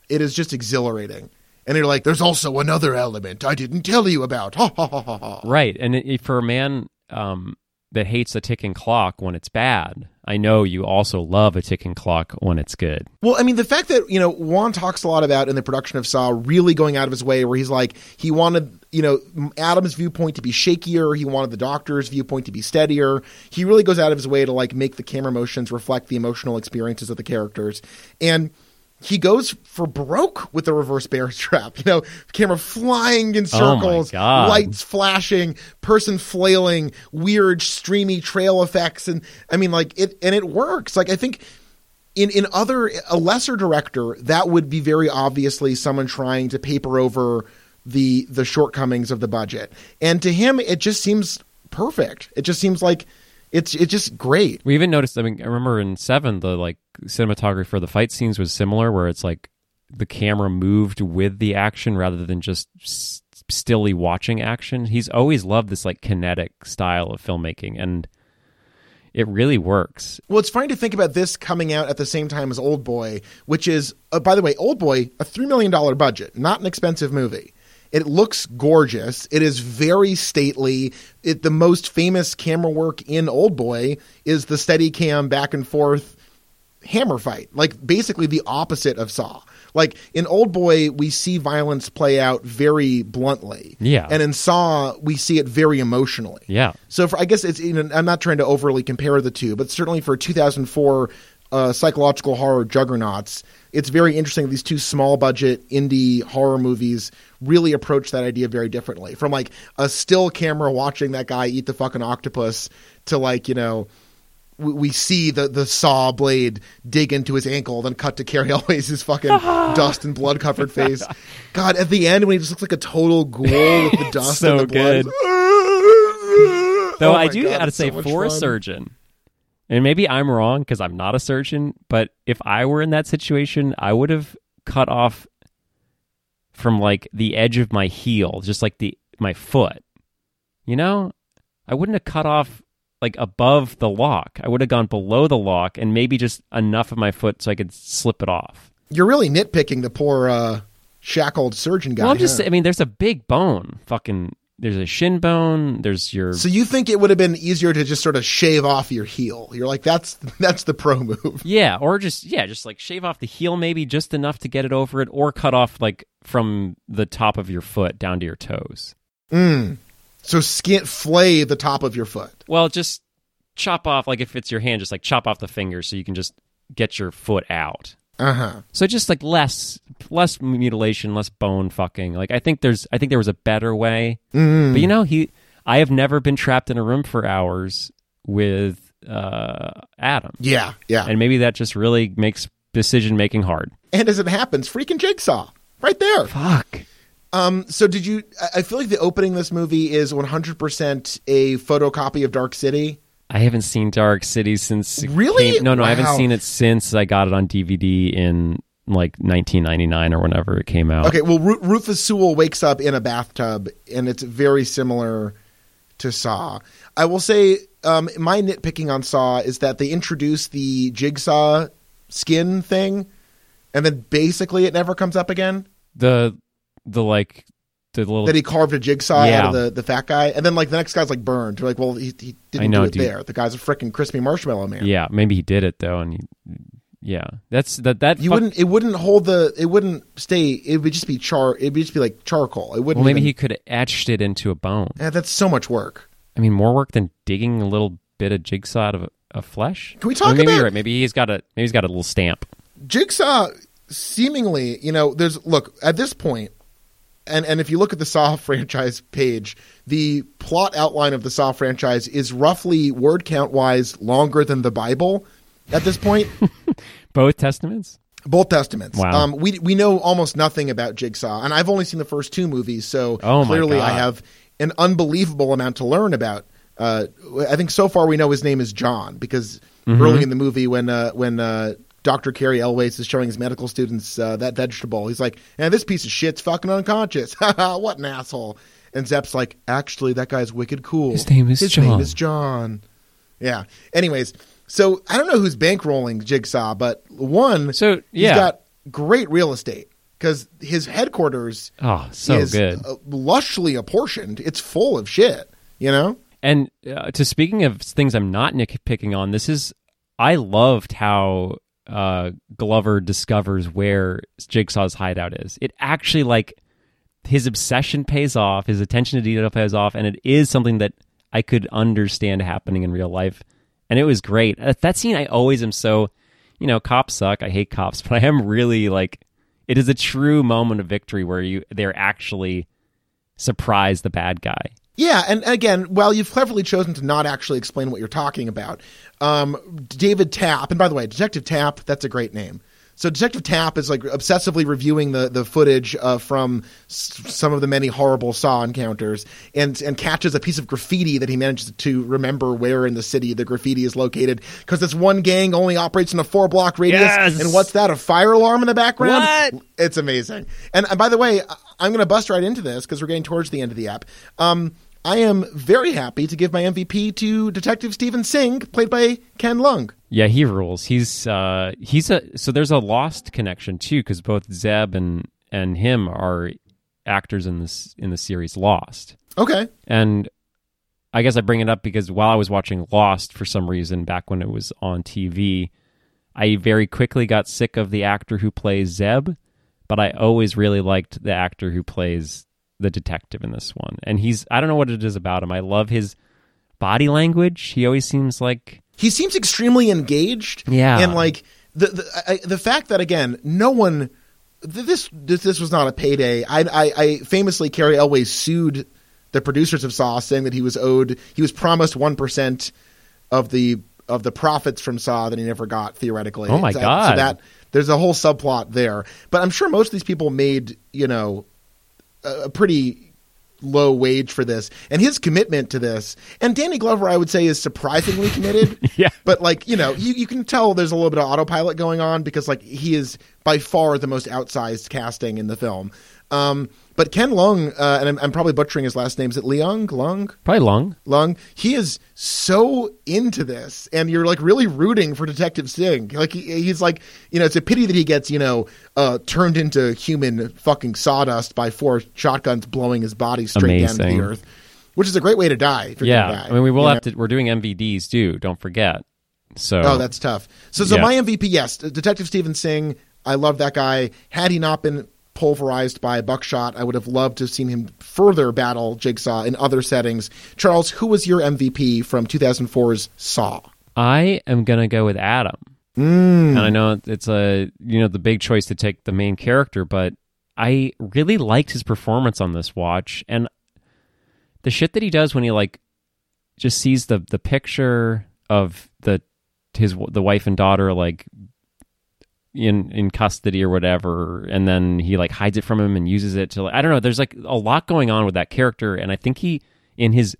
it is just exhilarating. And you're like, there's also another element I didn't tell you about. Ha ha ha ha ha. right. And it, for a man um, that hates a ticking clock when it's bad, I know you also love a ticking clock when it's good. Well, I mean, the fact that, you know, Wan talks a lot about in the production of Saw really going out of his way where he's like, he wanted, you know, Adam's viewpoint to be shakier. He wanted the doctor's viewpoint to be steadier. He really goes out of his way to, like, make the camera motions reflect the emotional experiences of the characters. And he goes for broke with the reverse bear trap. You know, camera flying in Oh circles, God. lights flashing, person flailing, weird streamy trail effects, and I mean, like it, and it works. Like I think in in other a lesser director that would be very obviously someone trying to paper over the the shortcomings of the budget, and to him it just seems perfect. It just seems like it's it's just great. We even noticed. I mean, I remember in Seven, the like cinematography for the fight scenes was similar, where it's like the camera moved with the action rather than just s- stilly watching action. He's always loved this like kinetic style of filmmaking, and it really works. Well, it's funny to think about this coming out at the same time as Old Boy, which is, uh, by the way, Old Boy, a $3 million budget, not an expensive movie. It looks gorgeous. It is very stately. It, the most famous camera work in Old Boy is the steady cam back and forth hammer fight, like basically the opposite of Saw. Like in Old Boy, we see violence play out very bluntly. Yeah. And in Saw, we see it very emotionally. Yeah. So for, I guess it's. You know, I'm not trying to overly compare the two, but certainly for 2004 uh, psychological horror juggernauts, it's very interesting. These two small budget indie horror movies really approach that idea very differently. From like a still camera watching that guy eat the fucking octopus to like you know. We we see the, the saw blade dig into his ankle, then cut to Cary Elwes' fucking dust and blood covered face. God, at the end when he just looks like a total ghoul with the dust so and the blood. good. Oh Though I do God, gotta it's so say, much for a surgeon, and maybe I'm wrong because I'm not a surgeon, but if I were in that situation, I would have cut off from like the edge of my heel, just like the my foot. You know, I wouldn't have cut off like above the lock. I would have gone below the lock and maybe just enough of my foot so I could slip it off. You're really nitpicking the poor uh, shackled surgeon guy. well, I'm just, huh? I mean, there's a big bone. Fucking, there's a shin bone. There's your So you think it would have been easier to just sort of shave off your heel? You're like, that's that's the pro move. Yeah, or just yeah, just like shave off the heel maybe just enough to get it over it, or cut off like from the top of your foot down to your toes. Mm. So skin flay the top of your foot. Well, just chop off like if it's your hand, just like chop off the fingers so you can just get your foot out. Uh huh. So just like less less mutilation, less bone fucking. Like I think there's I think there was a better way. Mm. But you know, he I have never been trapped in a room for hours with uh Adam. Yeah, yeah. And maybe that just really makes decision making hard. And as it happens, freaking jigsaw right there. Fuck. Um. So did you? I- feel like the opening of this movie is 100 percent a photocopy of Dark City. I haven't seen Dark City since. Really? came- no, no, I haven't seen it since I got it on DVD in like 1999 or whenever it came out. Okay. Well, Ru- Rufus Sewell wakes up in a bathtub, and it's very similar to Saw. I will say, um, my nitpicking on Saw is that they introduce the jigsaw skin thing, and then basically it never comes up again. The the like the little That he carved a jigsaw Yeah. out of the, the fat guy, and then like the next guy's like burned. You're like, well, he, he didn't I know, do it dude. there. The guy's a freaking crispy marshmallow man. yeah, maybe he did it though, and he, yeah, that's that that You fuck- wouldn't. It wouldn't hold the. It wouldn't stay. It would just be char. It would just be like charcoal. It wouldn't. Well, maybe even- he could have etched it into a bone. Yeah, that's so much work. I mean, more work than digging a little bit of jigsaw out of of flesh. Can we talk maybe about- you're right. Maybe he's got a maybe he's got a little stamp. Jigsaw seemingly, you know, there's look at this point, and and if you look at the Saw franchise page, the plot outline of the Saw franchise is roughly word count wise longer than the Bible. At this point, Both testaments. both testaments. Wow. Um, we we know almost nothing about Jigsaw, and I've only seen the first two movies, so Oh, clearly I have an unbelievable amount to learn about. Uh, I think so far we know his name is John because Mm-hmm. early in the movie when uh, when uh, Dr. Cary Elwes is showing his medical students uh, that vegetable, he's like, "And this piece of shit's fucking unconscious. what an asshole!" And Zep's like, "Actually, that guy's wicked cool. His name is his John." name is John." Yeah. Anyways, so I don't know who's bankrolling Jigsaw, but one, So, yeah. he's got great real estate because his headquarters Oh, so is good. uh, lushly apportioned. It's full of shit. You know. And uh, to speaking of things I'm not nitpicking on, this is I loved how uh, Glover discovers where Jigsaw's hideout is. It actually like his obsession pays off, his attention to detail pays off, and it is something that I could understand happening in real life. And it was great. Uh, That scene, I always am so, you know, cops suck. I hate cops, but I am really like, it is a true moment of victory where you they're actually surprise the bad guy. Yeah, and again, while you've cleverly chosen to not actually explain what you're talking about, um, David Tapp, and by the way, Detective Tapp, that's a great name. So Detective Tapp is like obsessively reviewing the the footage uh, from s- some of the many horrible Saw encounters, and and catches a piece of graffiti that he manages to remember where in the city the graffiti is located because this one gang only operates in a four block radius. Yes! And what's that? A fire alarm in the background? What? It's amazing. And, and by the way, I'm going to bust right into this because we're getting towards the end of the app. Um, I am very happy to give my MVP to Detective Steven Singh, played by Ken Leung. Yeah, he rules. He's uh he's a so there's a lost connection too because both Zep and and him are actors in this in the series Lost. Okay. And I guess I bring it up because while I was watching Lost for some reason back when it was on TV, I very quickly got sick of the actor who plays Zep but I always really liked the actor who plays the detective in this one. And he's I don't know what it is about him. I love his body language. He always seems like he seems extremely engaged. Yeah. and like the the I, the fact that again, no one this this, this was not a payday. I, I, I famously Cary Elwes sued the producers of Saw, saying that he was owed he was promised one percent of the of the profits from Saw that he never got theoretically. Oh my so, God. So that there's a whole subplot there, but I'm sure most of these people made you know a, a pretty low wage for this. And his commitment to this and danny glover i would say is surprisingly committed. Yeah. but like you know you, you can tell there's a little bit of autopilot going on because like he is by far the most outsized casting in the film um, but ken lung uh, and I'm, I'm probably butchering his last name is it leung lung probably long. lung he is so into this and you're like really rooting for detective singh like he, he's like you know it's a pity that he gets you know uh, turned into human fucking sawdust by four shotguns blowing his body straight down to the earth which is a great way to die if you're Yeah. die, I mean we will have know? to we're doing MVDs too, don't forget. So Oh, that's tough. So, so Yeah. my MVP, yes, Detective Steven Singh. I love that guy. Had he not been pulverized by buckshot, I would have loved to have seen him further battle Jigsaw in other settings. Charles, who was your MVP from 2004's Saw? I am gonna go with Adam. Mm. And I know it's a you know the big choice to take the main character, but I really liked his performance on this watch, and the shit that he does when he like just sees the the picture of the his the wife and daughter like in in custody or whatever, and then he like hides it from him and uses it to like, I don't know. There's like a lot going on with that character, and I think he in his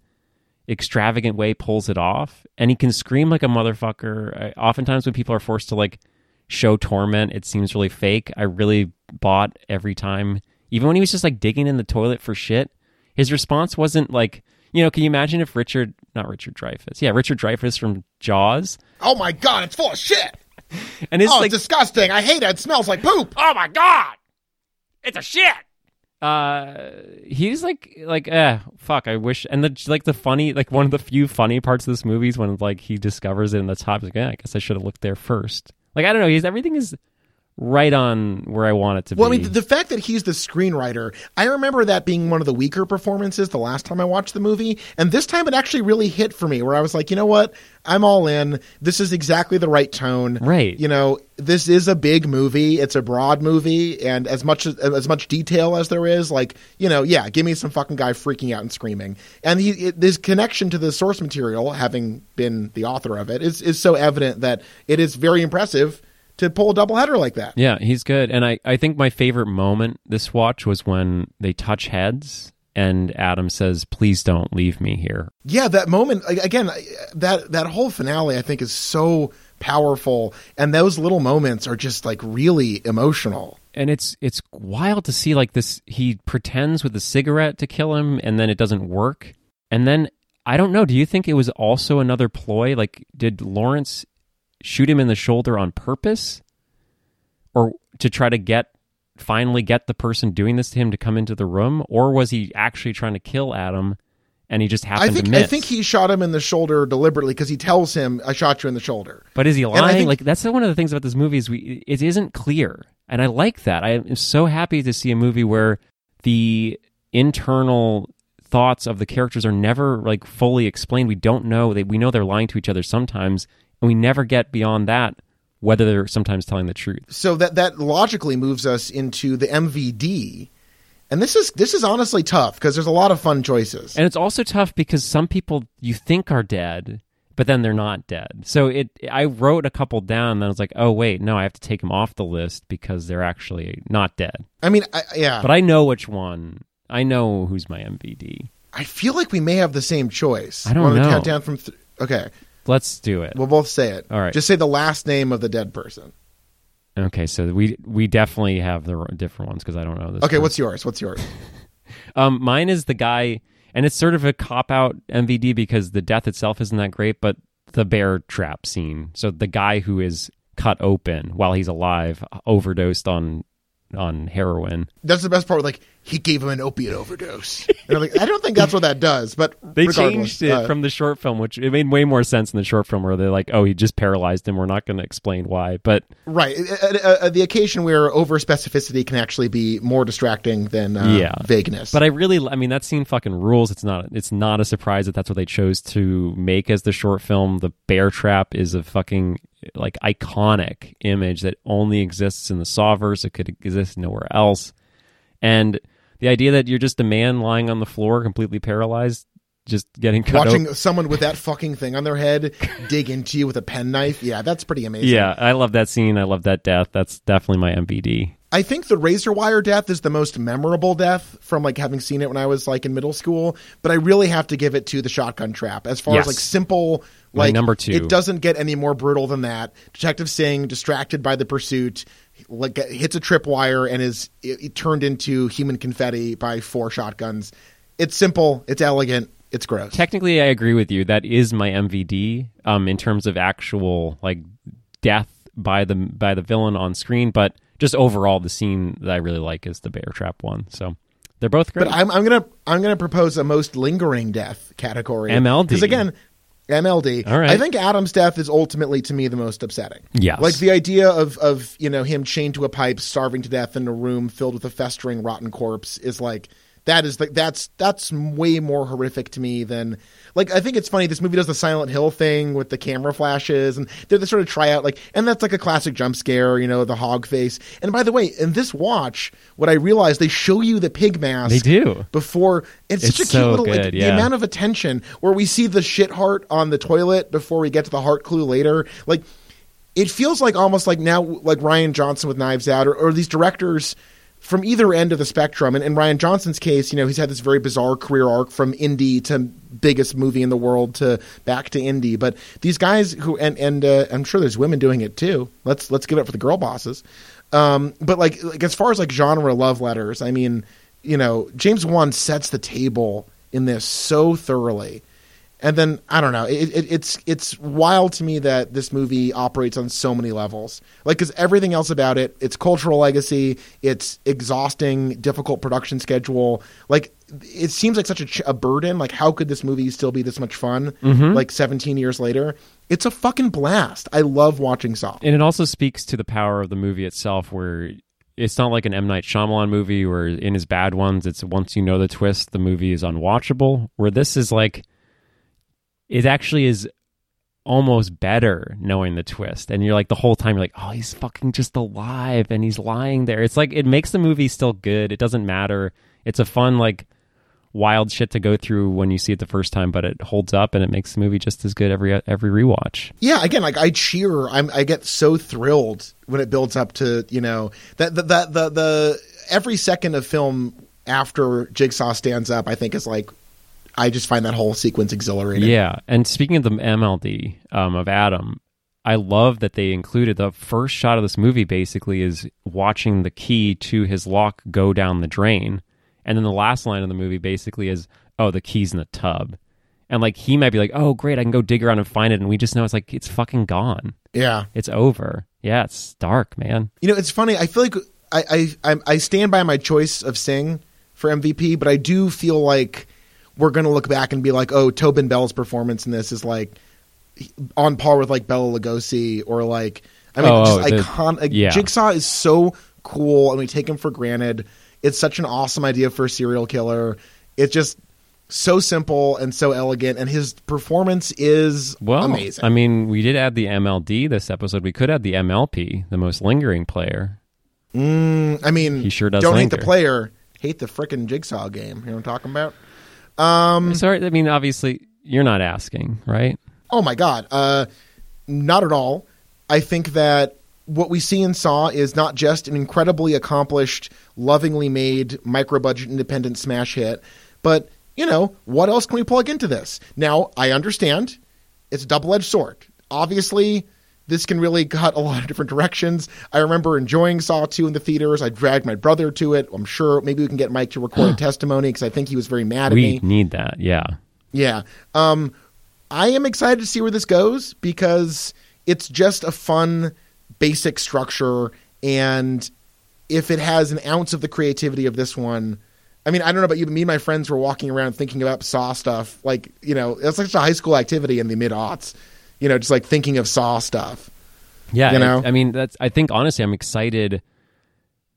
extravagant way pulls it off and he can scream like a motherfucker I, oftentimes when people are forced to like show torment it seems really fake i really bought every time even when he was just like digging in the toilet for shit his response wasn't like you know can you imagine if richard not richard dreyfuss yeah richard dreyfuss from jaws Oh my god, it's full of shit. and it's oh, like disgusting. I hate it. It smells like poop. oh my god it's a shit uh he's like like eh fuck i wish and the like the funny like one of the few funny parts of this movie is when like he discovers it in the top he's like yeah, i guess i should have looked there first like i don't know he's everything is right on where i want it to Well, be Well, I mean, the fact that he's the screenwriter, I remember that being one of the weaker performances the last time I watched the movie. And this time it actually really hit for me, where I was like, you know what? I'm all in. This is exactly the right tone. Right. You know, this is a big movie. It's a broad movie. And as much as, as much detail as there is, like, you know, yeah, give me some fucking guy freaking out and screaming. And he, it, his connection to the source material, having been the author of it, is, is so evident that it is very impressive to pull a doubleheader like that. yeah he's good and i i think my favorite moment this watch was when they touch heads and adam says please don't leave me here Yeah, that moment again. That that whole finale, I think, is so powerful, and those little moments are just like really emotional. and it's it's wild to see like this he pretends with a cigarette to kill him and then it doesn't work and then i don't know do you think it was also another ploy like did lawrence shoot him in the shoulder on purpose or to try to get finally get the person doing this to him to come into the room or was he actually trying to kill adam and he just happened I think to miss I think he shot him in the shoulder deliberately because he tells him, "I shot you in the shoulder." But is he lying? think- like that's one of the things about this movie is we it isn't clear, and I like that. I am so happy to see a movie where the internal thoughts of the characters are never like fully explained. We don't know they we know they're lying to each other sometimes, and we never get beyond that whether they're sometimes telling the truth. So that that logically moves us into the MVD, and this is this is honestly tough because there's a lot of fun choices. And it's also tough because some people you think are dead, but then they're not dead. So it I wrote a couple down, and I was like, oh wait, no, I have to take them off the list because they're actually not dead. I mean, I, yeah, But I know which one. I know who's my MVD. I feel like we may have the same choice. I don't Want to know. Count down from th- okay. Let's do it. We'll both say it. All right. Just say the last name of the dead person. Okay, so we we definitely have the different ones because I don't know this. Okay, one. what's yours? What's yours? um mine is the guy, and it's sort of a cop out MVD because the death itself isn't that great, but the bear trap scene. So the guy who is cut open while he's alive, overdosed on on heroin. That's the best part. Like he gave him an opiate overdose. And I'm like, I don't think that's what that does. But They changed it uh, from the short film, which it made way more sense in the short film where they're like, "Oh, he just paralyzed him." We're not going to explain why, but right. Uh, uh, uh, the occasion where over specificity can actually be more distracting than uh, Yeah. vagueness. But I really, I mean, that scene fucking rules. It's not, it's not a surprise that that's what they chose to make as the short film. The bear trap is a fucking like iconic image that only exists in the Sawverse. It could exist nowhere else. And the idea that you're just a man lying on the floor, completely paralyzed, just getting cut watching open. someone with that fucking thing on their head dig into you with a penknife, yeah, that's pretty amazing. Yeah, I love that scene. I love that death. That's definitely my MVD. I think the razor wire death is the most memorable death from like having seen it when I was like in middle school. But I really have to give it to the shotgun trap as far Yes. as like simple. My Like number two. it doesn't get any more brutal than that. Detective Singh, distracted by the pursuit, like hits a tripwire and is it, it turned into human confetti by four shotguns. It's simple. It's elegant. It's gross. Technically, I agree with you. That is my MVD um, in terms of actual like death by the by the villain on screen, but just overall, the scene that I really like is the bear trap one. So they're both great. But I'm, I'm gonna I'm gonna propose a most lingering death category. MLD. because again, MLD. All right. I think Adam's death is ultimately to me the most upsetting. Yes. like the idea of of you know him chained to a pipe, starving to death in a room filled with a festering rotten corpse is like. That is like that's that's way more horrific to me than like I think it's funny this movie does the Silent Hill thing with the camera flashes and they're the sort of tryout like and that's like a classic jump scare you know the hog face. And by the way in this watch what I realized they show you the pig mask They do. before. It's, such It's a cute so little like good, the amount of attention where we see the shit heart on the toilet before we get to the heart clue later. Like it feels like almost like now like Rian Johnson with Knives Out or, or these directors from either end of the spectrum. And in Rian Johnson's case you know he's had this very bizarre career arc from indie to biggest movie in the world to back to indie. But these guys who and and uh, I'm sure there's women doing it too. Let's let's give it up for the girl bosses. Um, but like like as far as like genre love letters I mean you know James Wan sets the table in this so thoroughly and then I don't know. It, it, it's it's wild to me that this movie operates on so many levels. Like, because everything else about it, its cultural legacy, its exhausting, difficult production schedule. Like, it seems like such a, ch- a burden. Like, how could this movie still be this much fun? Mm-hmm. Like 17 years later, it's a fucking blast. I love watching Saw. and it also speaks to the power of the movie itself, where it's not like an M Night Shyamalan movie where in his bad ones, it's once you know the twist, the movie is unwatchable. Where this is like, it actually is almost better knowing the twist, and you're like the whole time you're like, oh, he's fucking just alive and he's lying there. It's like it makes the movie still good. It doesn't matter. It's a fun like wild shit to go through when you see it the first time, but it holds up and it makes the movie just as good every every rewatch. Yeah, again, like I cheer. I'm, I get so thrilled when it builds up to you know that the the the, the every second of film after Jigsaw stands up, I think is like I just find that whole sequence exhilarating. Yeah, and speaking of the MLD um, of Adam, I love that they included the first shot of this movie. Basically, is watching the key to his lock go down the drain, and then the last line of the movie basically is, "Oh, the key's in the tub," and like he might be like, "Oh, great, I can go dig around and find it," and we just know it's like it's fucking gone. yeah. It's over. Yeah, it's dark, man. You know, it's funny. I feel like I I I stand by my choice of Singh for MVP, but I do feel like we're going to look back and be like, oh, Tobin Bell's performance in this is like on par with like Bela Lugosi or like I mean, Oh, just oh, the- icon. Like, yeah. Jigsaw is so cool, and we take him for granted. It's such an awesome idea for a serial killer. It's just so simple and so elegant, and his performance is Well, amazing. I mean, we did add the MLD this episode. We could add the MLP, the most lingering player. Mm, I mean, He sure does Don't hate the player, hate the frickin' Jigsaw game. You know what I'm talking about? Sorry, I mean, obviously, you're not asking, right? Oh my god, uh, not at all. I think that what we see in Saw is not just an incredibly accomplished, lovingly made, micro budget independent smash hit, but you know what else can we plug into this? Now I understand it's a double edged sword. Obviously. This can really cut a lot of different directions. I remember enjoying Saw 2 in the theaters. I dragged my brother to it. I'm sure maybe we can get Mike to record a testimony because I think he was very mad at We me. We need that. Yeah. Yeah. Um, I am excited to see where this goes because it's just a fun, basic structure, and if it has an ounce of the creativity of this one. I mean, I don't know about you, but me and my friends were walking around thinking about Saw stuff. Like, you know, it's such a high school activity in the mid aughts. You know, just like thinking of Saw stuff. Yeah, You know? I, I mean, that's. I think honestly, I'm excited.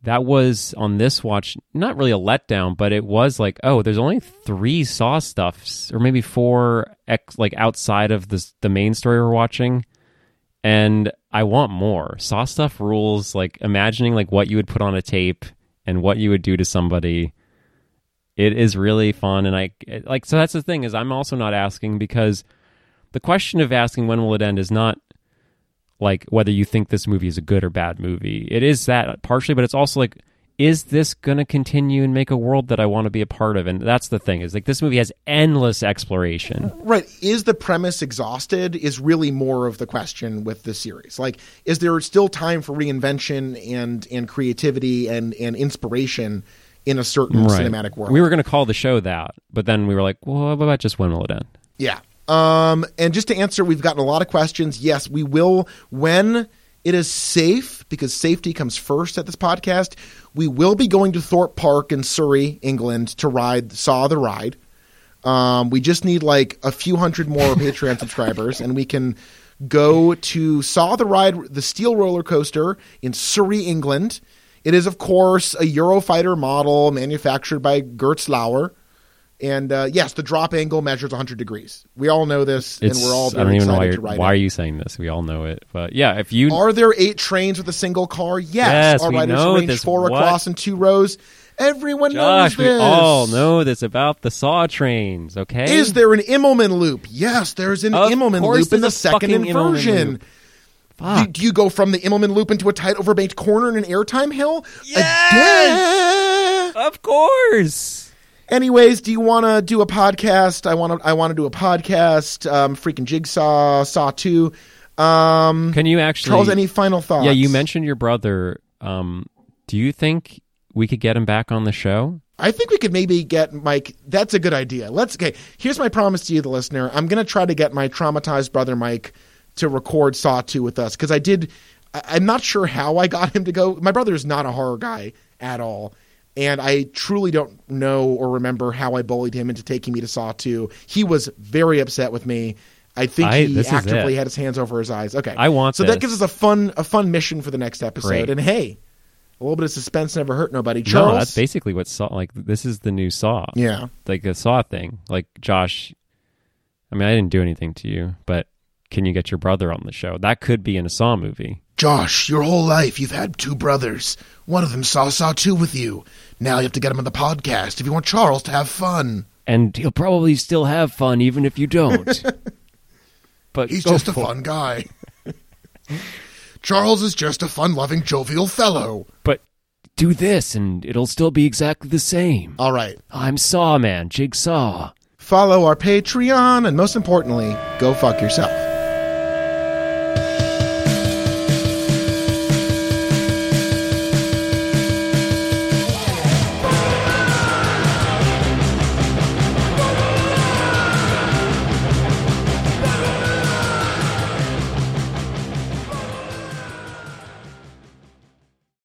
That was on this watch, not really a letdown, but it was like, oh, there's only three Saw stuffs, or maybe four, ex, like outside of the the main story we're watching, and I want more Saw stuff. Rules like imagining like what you would put on a tape and what you would do to somebody. It is really fun, and I like. So that's the thing is, I'm also not asking because the question of asking when will it end is not like whether you think this movie is a good or bad movie. It is that partially, but it's also like, is this going to continue and make a world that I want to be a part of? And that's the thing is like this movie has endless exploration. Right. Is the premise exhausted? Is really more of the question with the series. Like, is there still time for reinvention and and creativity and and inspiration in a certain cinematic world? We were going to call the show that, but then we were like, well, what about just when will it end? Yeah. Um, and just to answer, we've gotten a lot of questions. Yes, we will when it is safe, because safety comes first at this podcast. We will be going to Thorpe Park in Surrey, England, to ride Saw the Ride. Um, we just need like a few hundred more Patreon subscribers, and we can go to Saw the Ride, the Steel Roller Coaster in Surrey, England. It is, of course, a Eurofighter model manufactured by Gerstlauer. And uh, yes, the drop angle measures 100 degrees. We all know this, and we're all I don't even know why, excited you're, to ride why are you saying this. We all know it, but yeah, if you Are there eight trains with a single car? Yes. Yes, we riders know arranged this. four What? across in two rows? Everyone Josh, knows we all know this about the Saw trains. Okay, Is there an Immelmann loop? Yes, there's an Of Immelmann loop in the second inversion. Do, do you go from the Immelmann loop into a tight overbanked corner in an airtime hill? Yes! Again? Of course. Anyways, do you want to do a podcast? I want to. I want to do a podcast. Um, freaking Jigsaw, Saw Two. Um, Can you actually, Charles, any final thoughts? Yeah, you mentioned your brother. Um, do you think we could get him back on the show? I think we could maybe get Mike. That's a good idea. Let's. Okay, here's my promise to you, the listener. I'm going to try to get my traumatized brother Mike to record Saw Two with us because I did. I, I'm not sure how I got him to go. My brother is not a horror guy at all, and I truly don't know or remember how I bullied him into taking me to Saw Two. He was very upset with me. I think I- he actively had his hands over his eyes. Okay, I want so this. that gives us a fun a fun mission for the next episode. Great. And hey, a little bit of suspense never hurt nobody. Charles, No, that's basically what Saw. Like this is the new Saw. yeah. like the Saw thing. Like Josh, I mean, I didn't do anything to you, but can you get your brother on the show? That could be in a Saw movie. Josh, your whole life you've had two brothers. One of them saw Saw 2 with you. Now you have to get him on the podcast if you want Charles to have fun. And he'll probably still have fun even if you don't. but He's just a for it. fun guy. Charles is just a fun loving, jovial fellow. But do this, and it'll still be exactly the same. All right. I'm Saw Man, Jigsaw. Follow our Patreon, and most importantly, go fuck yourself.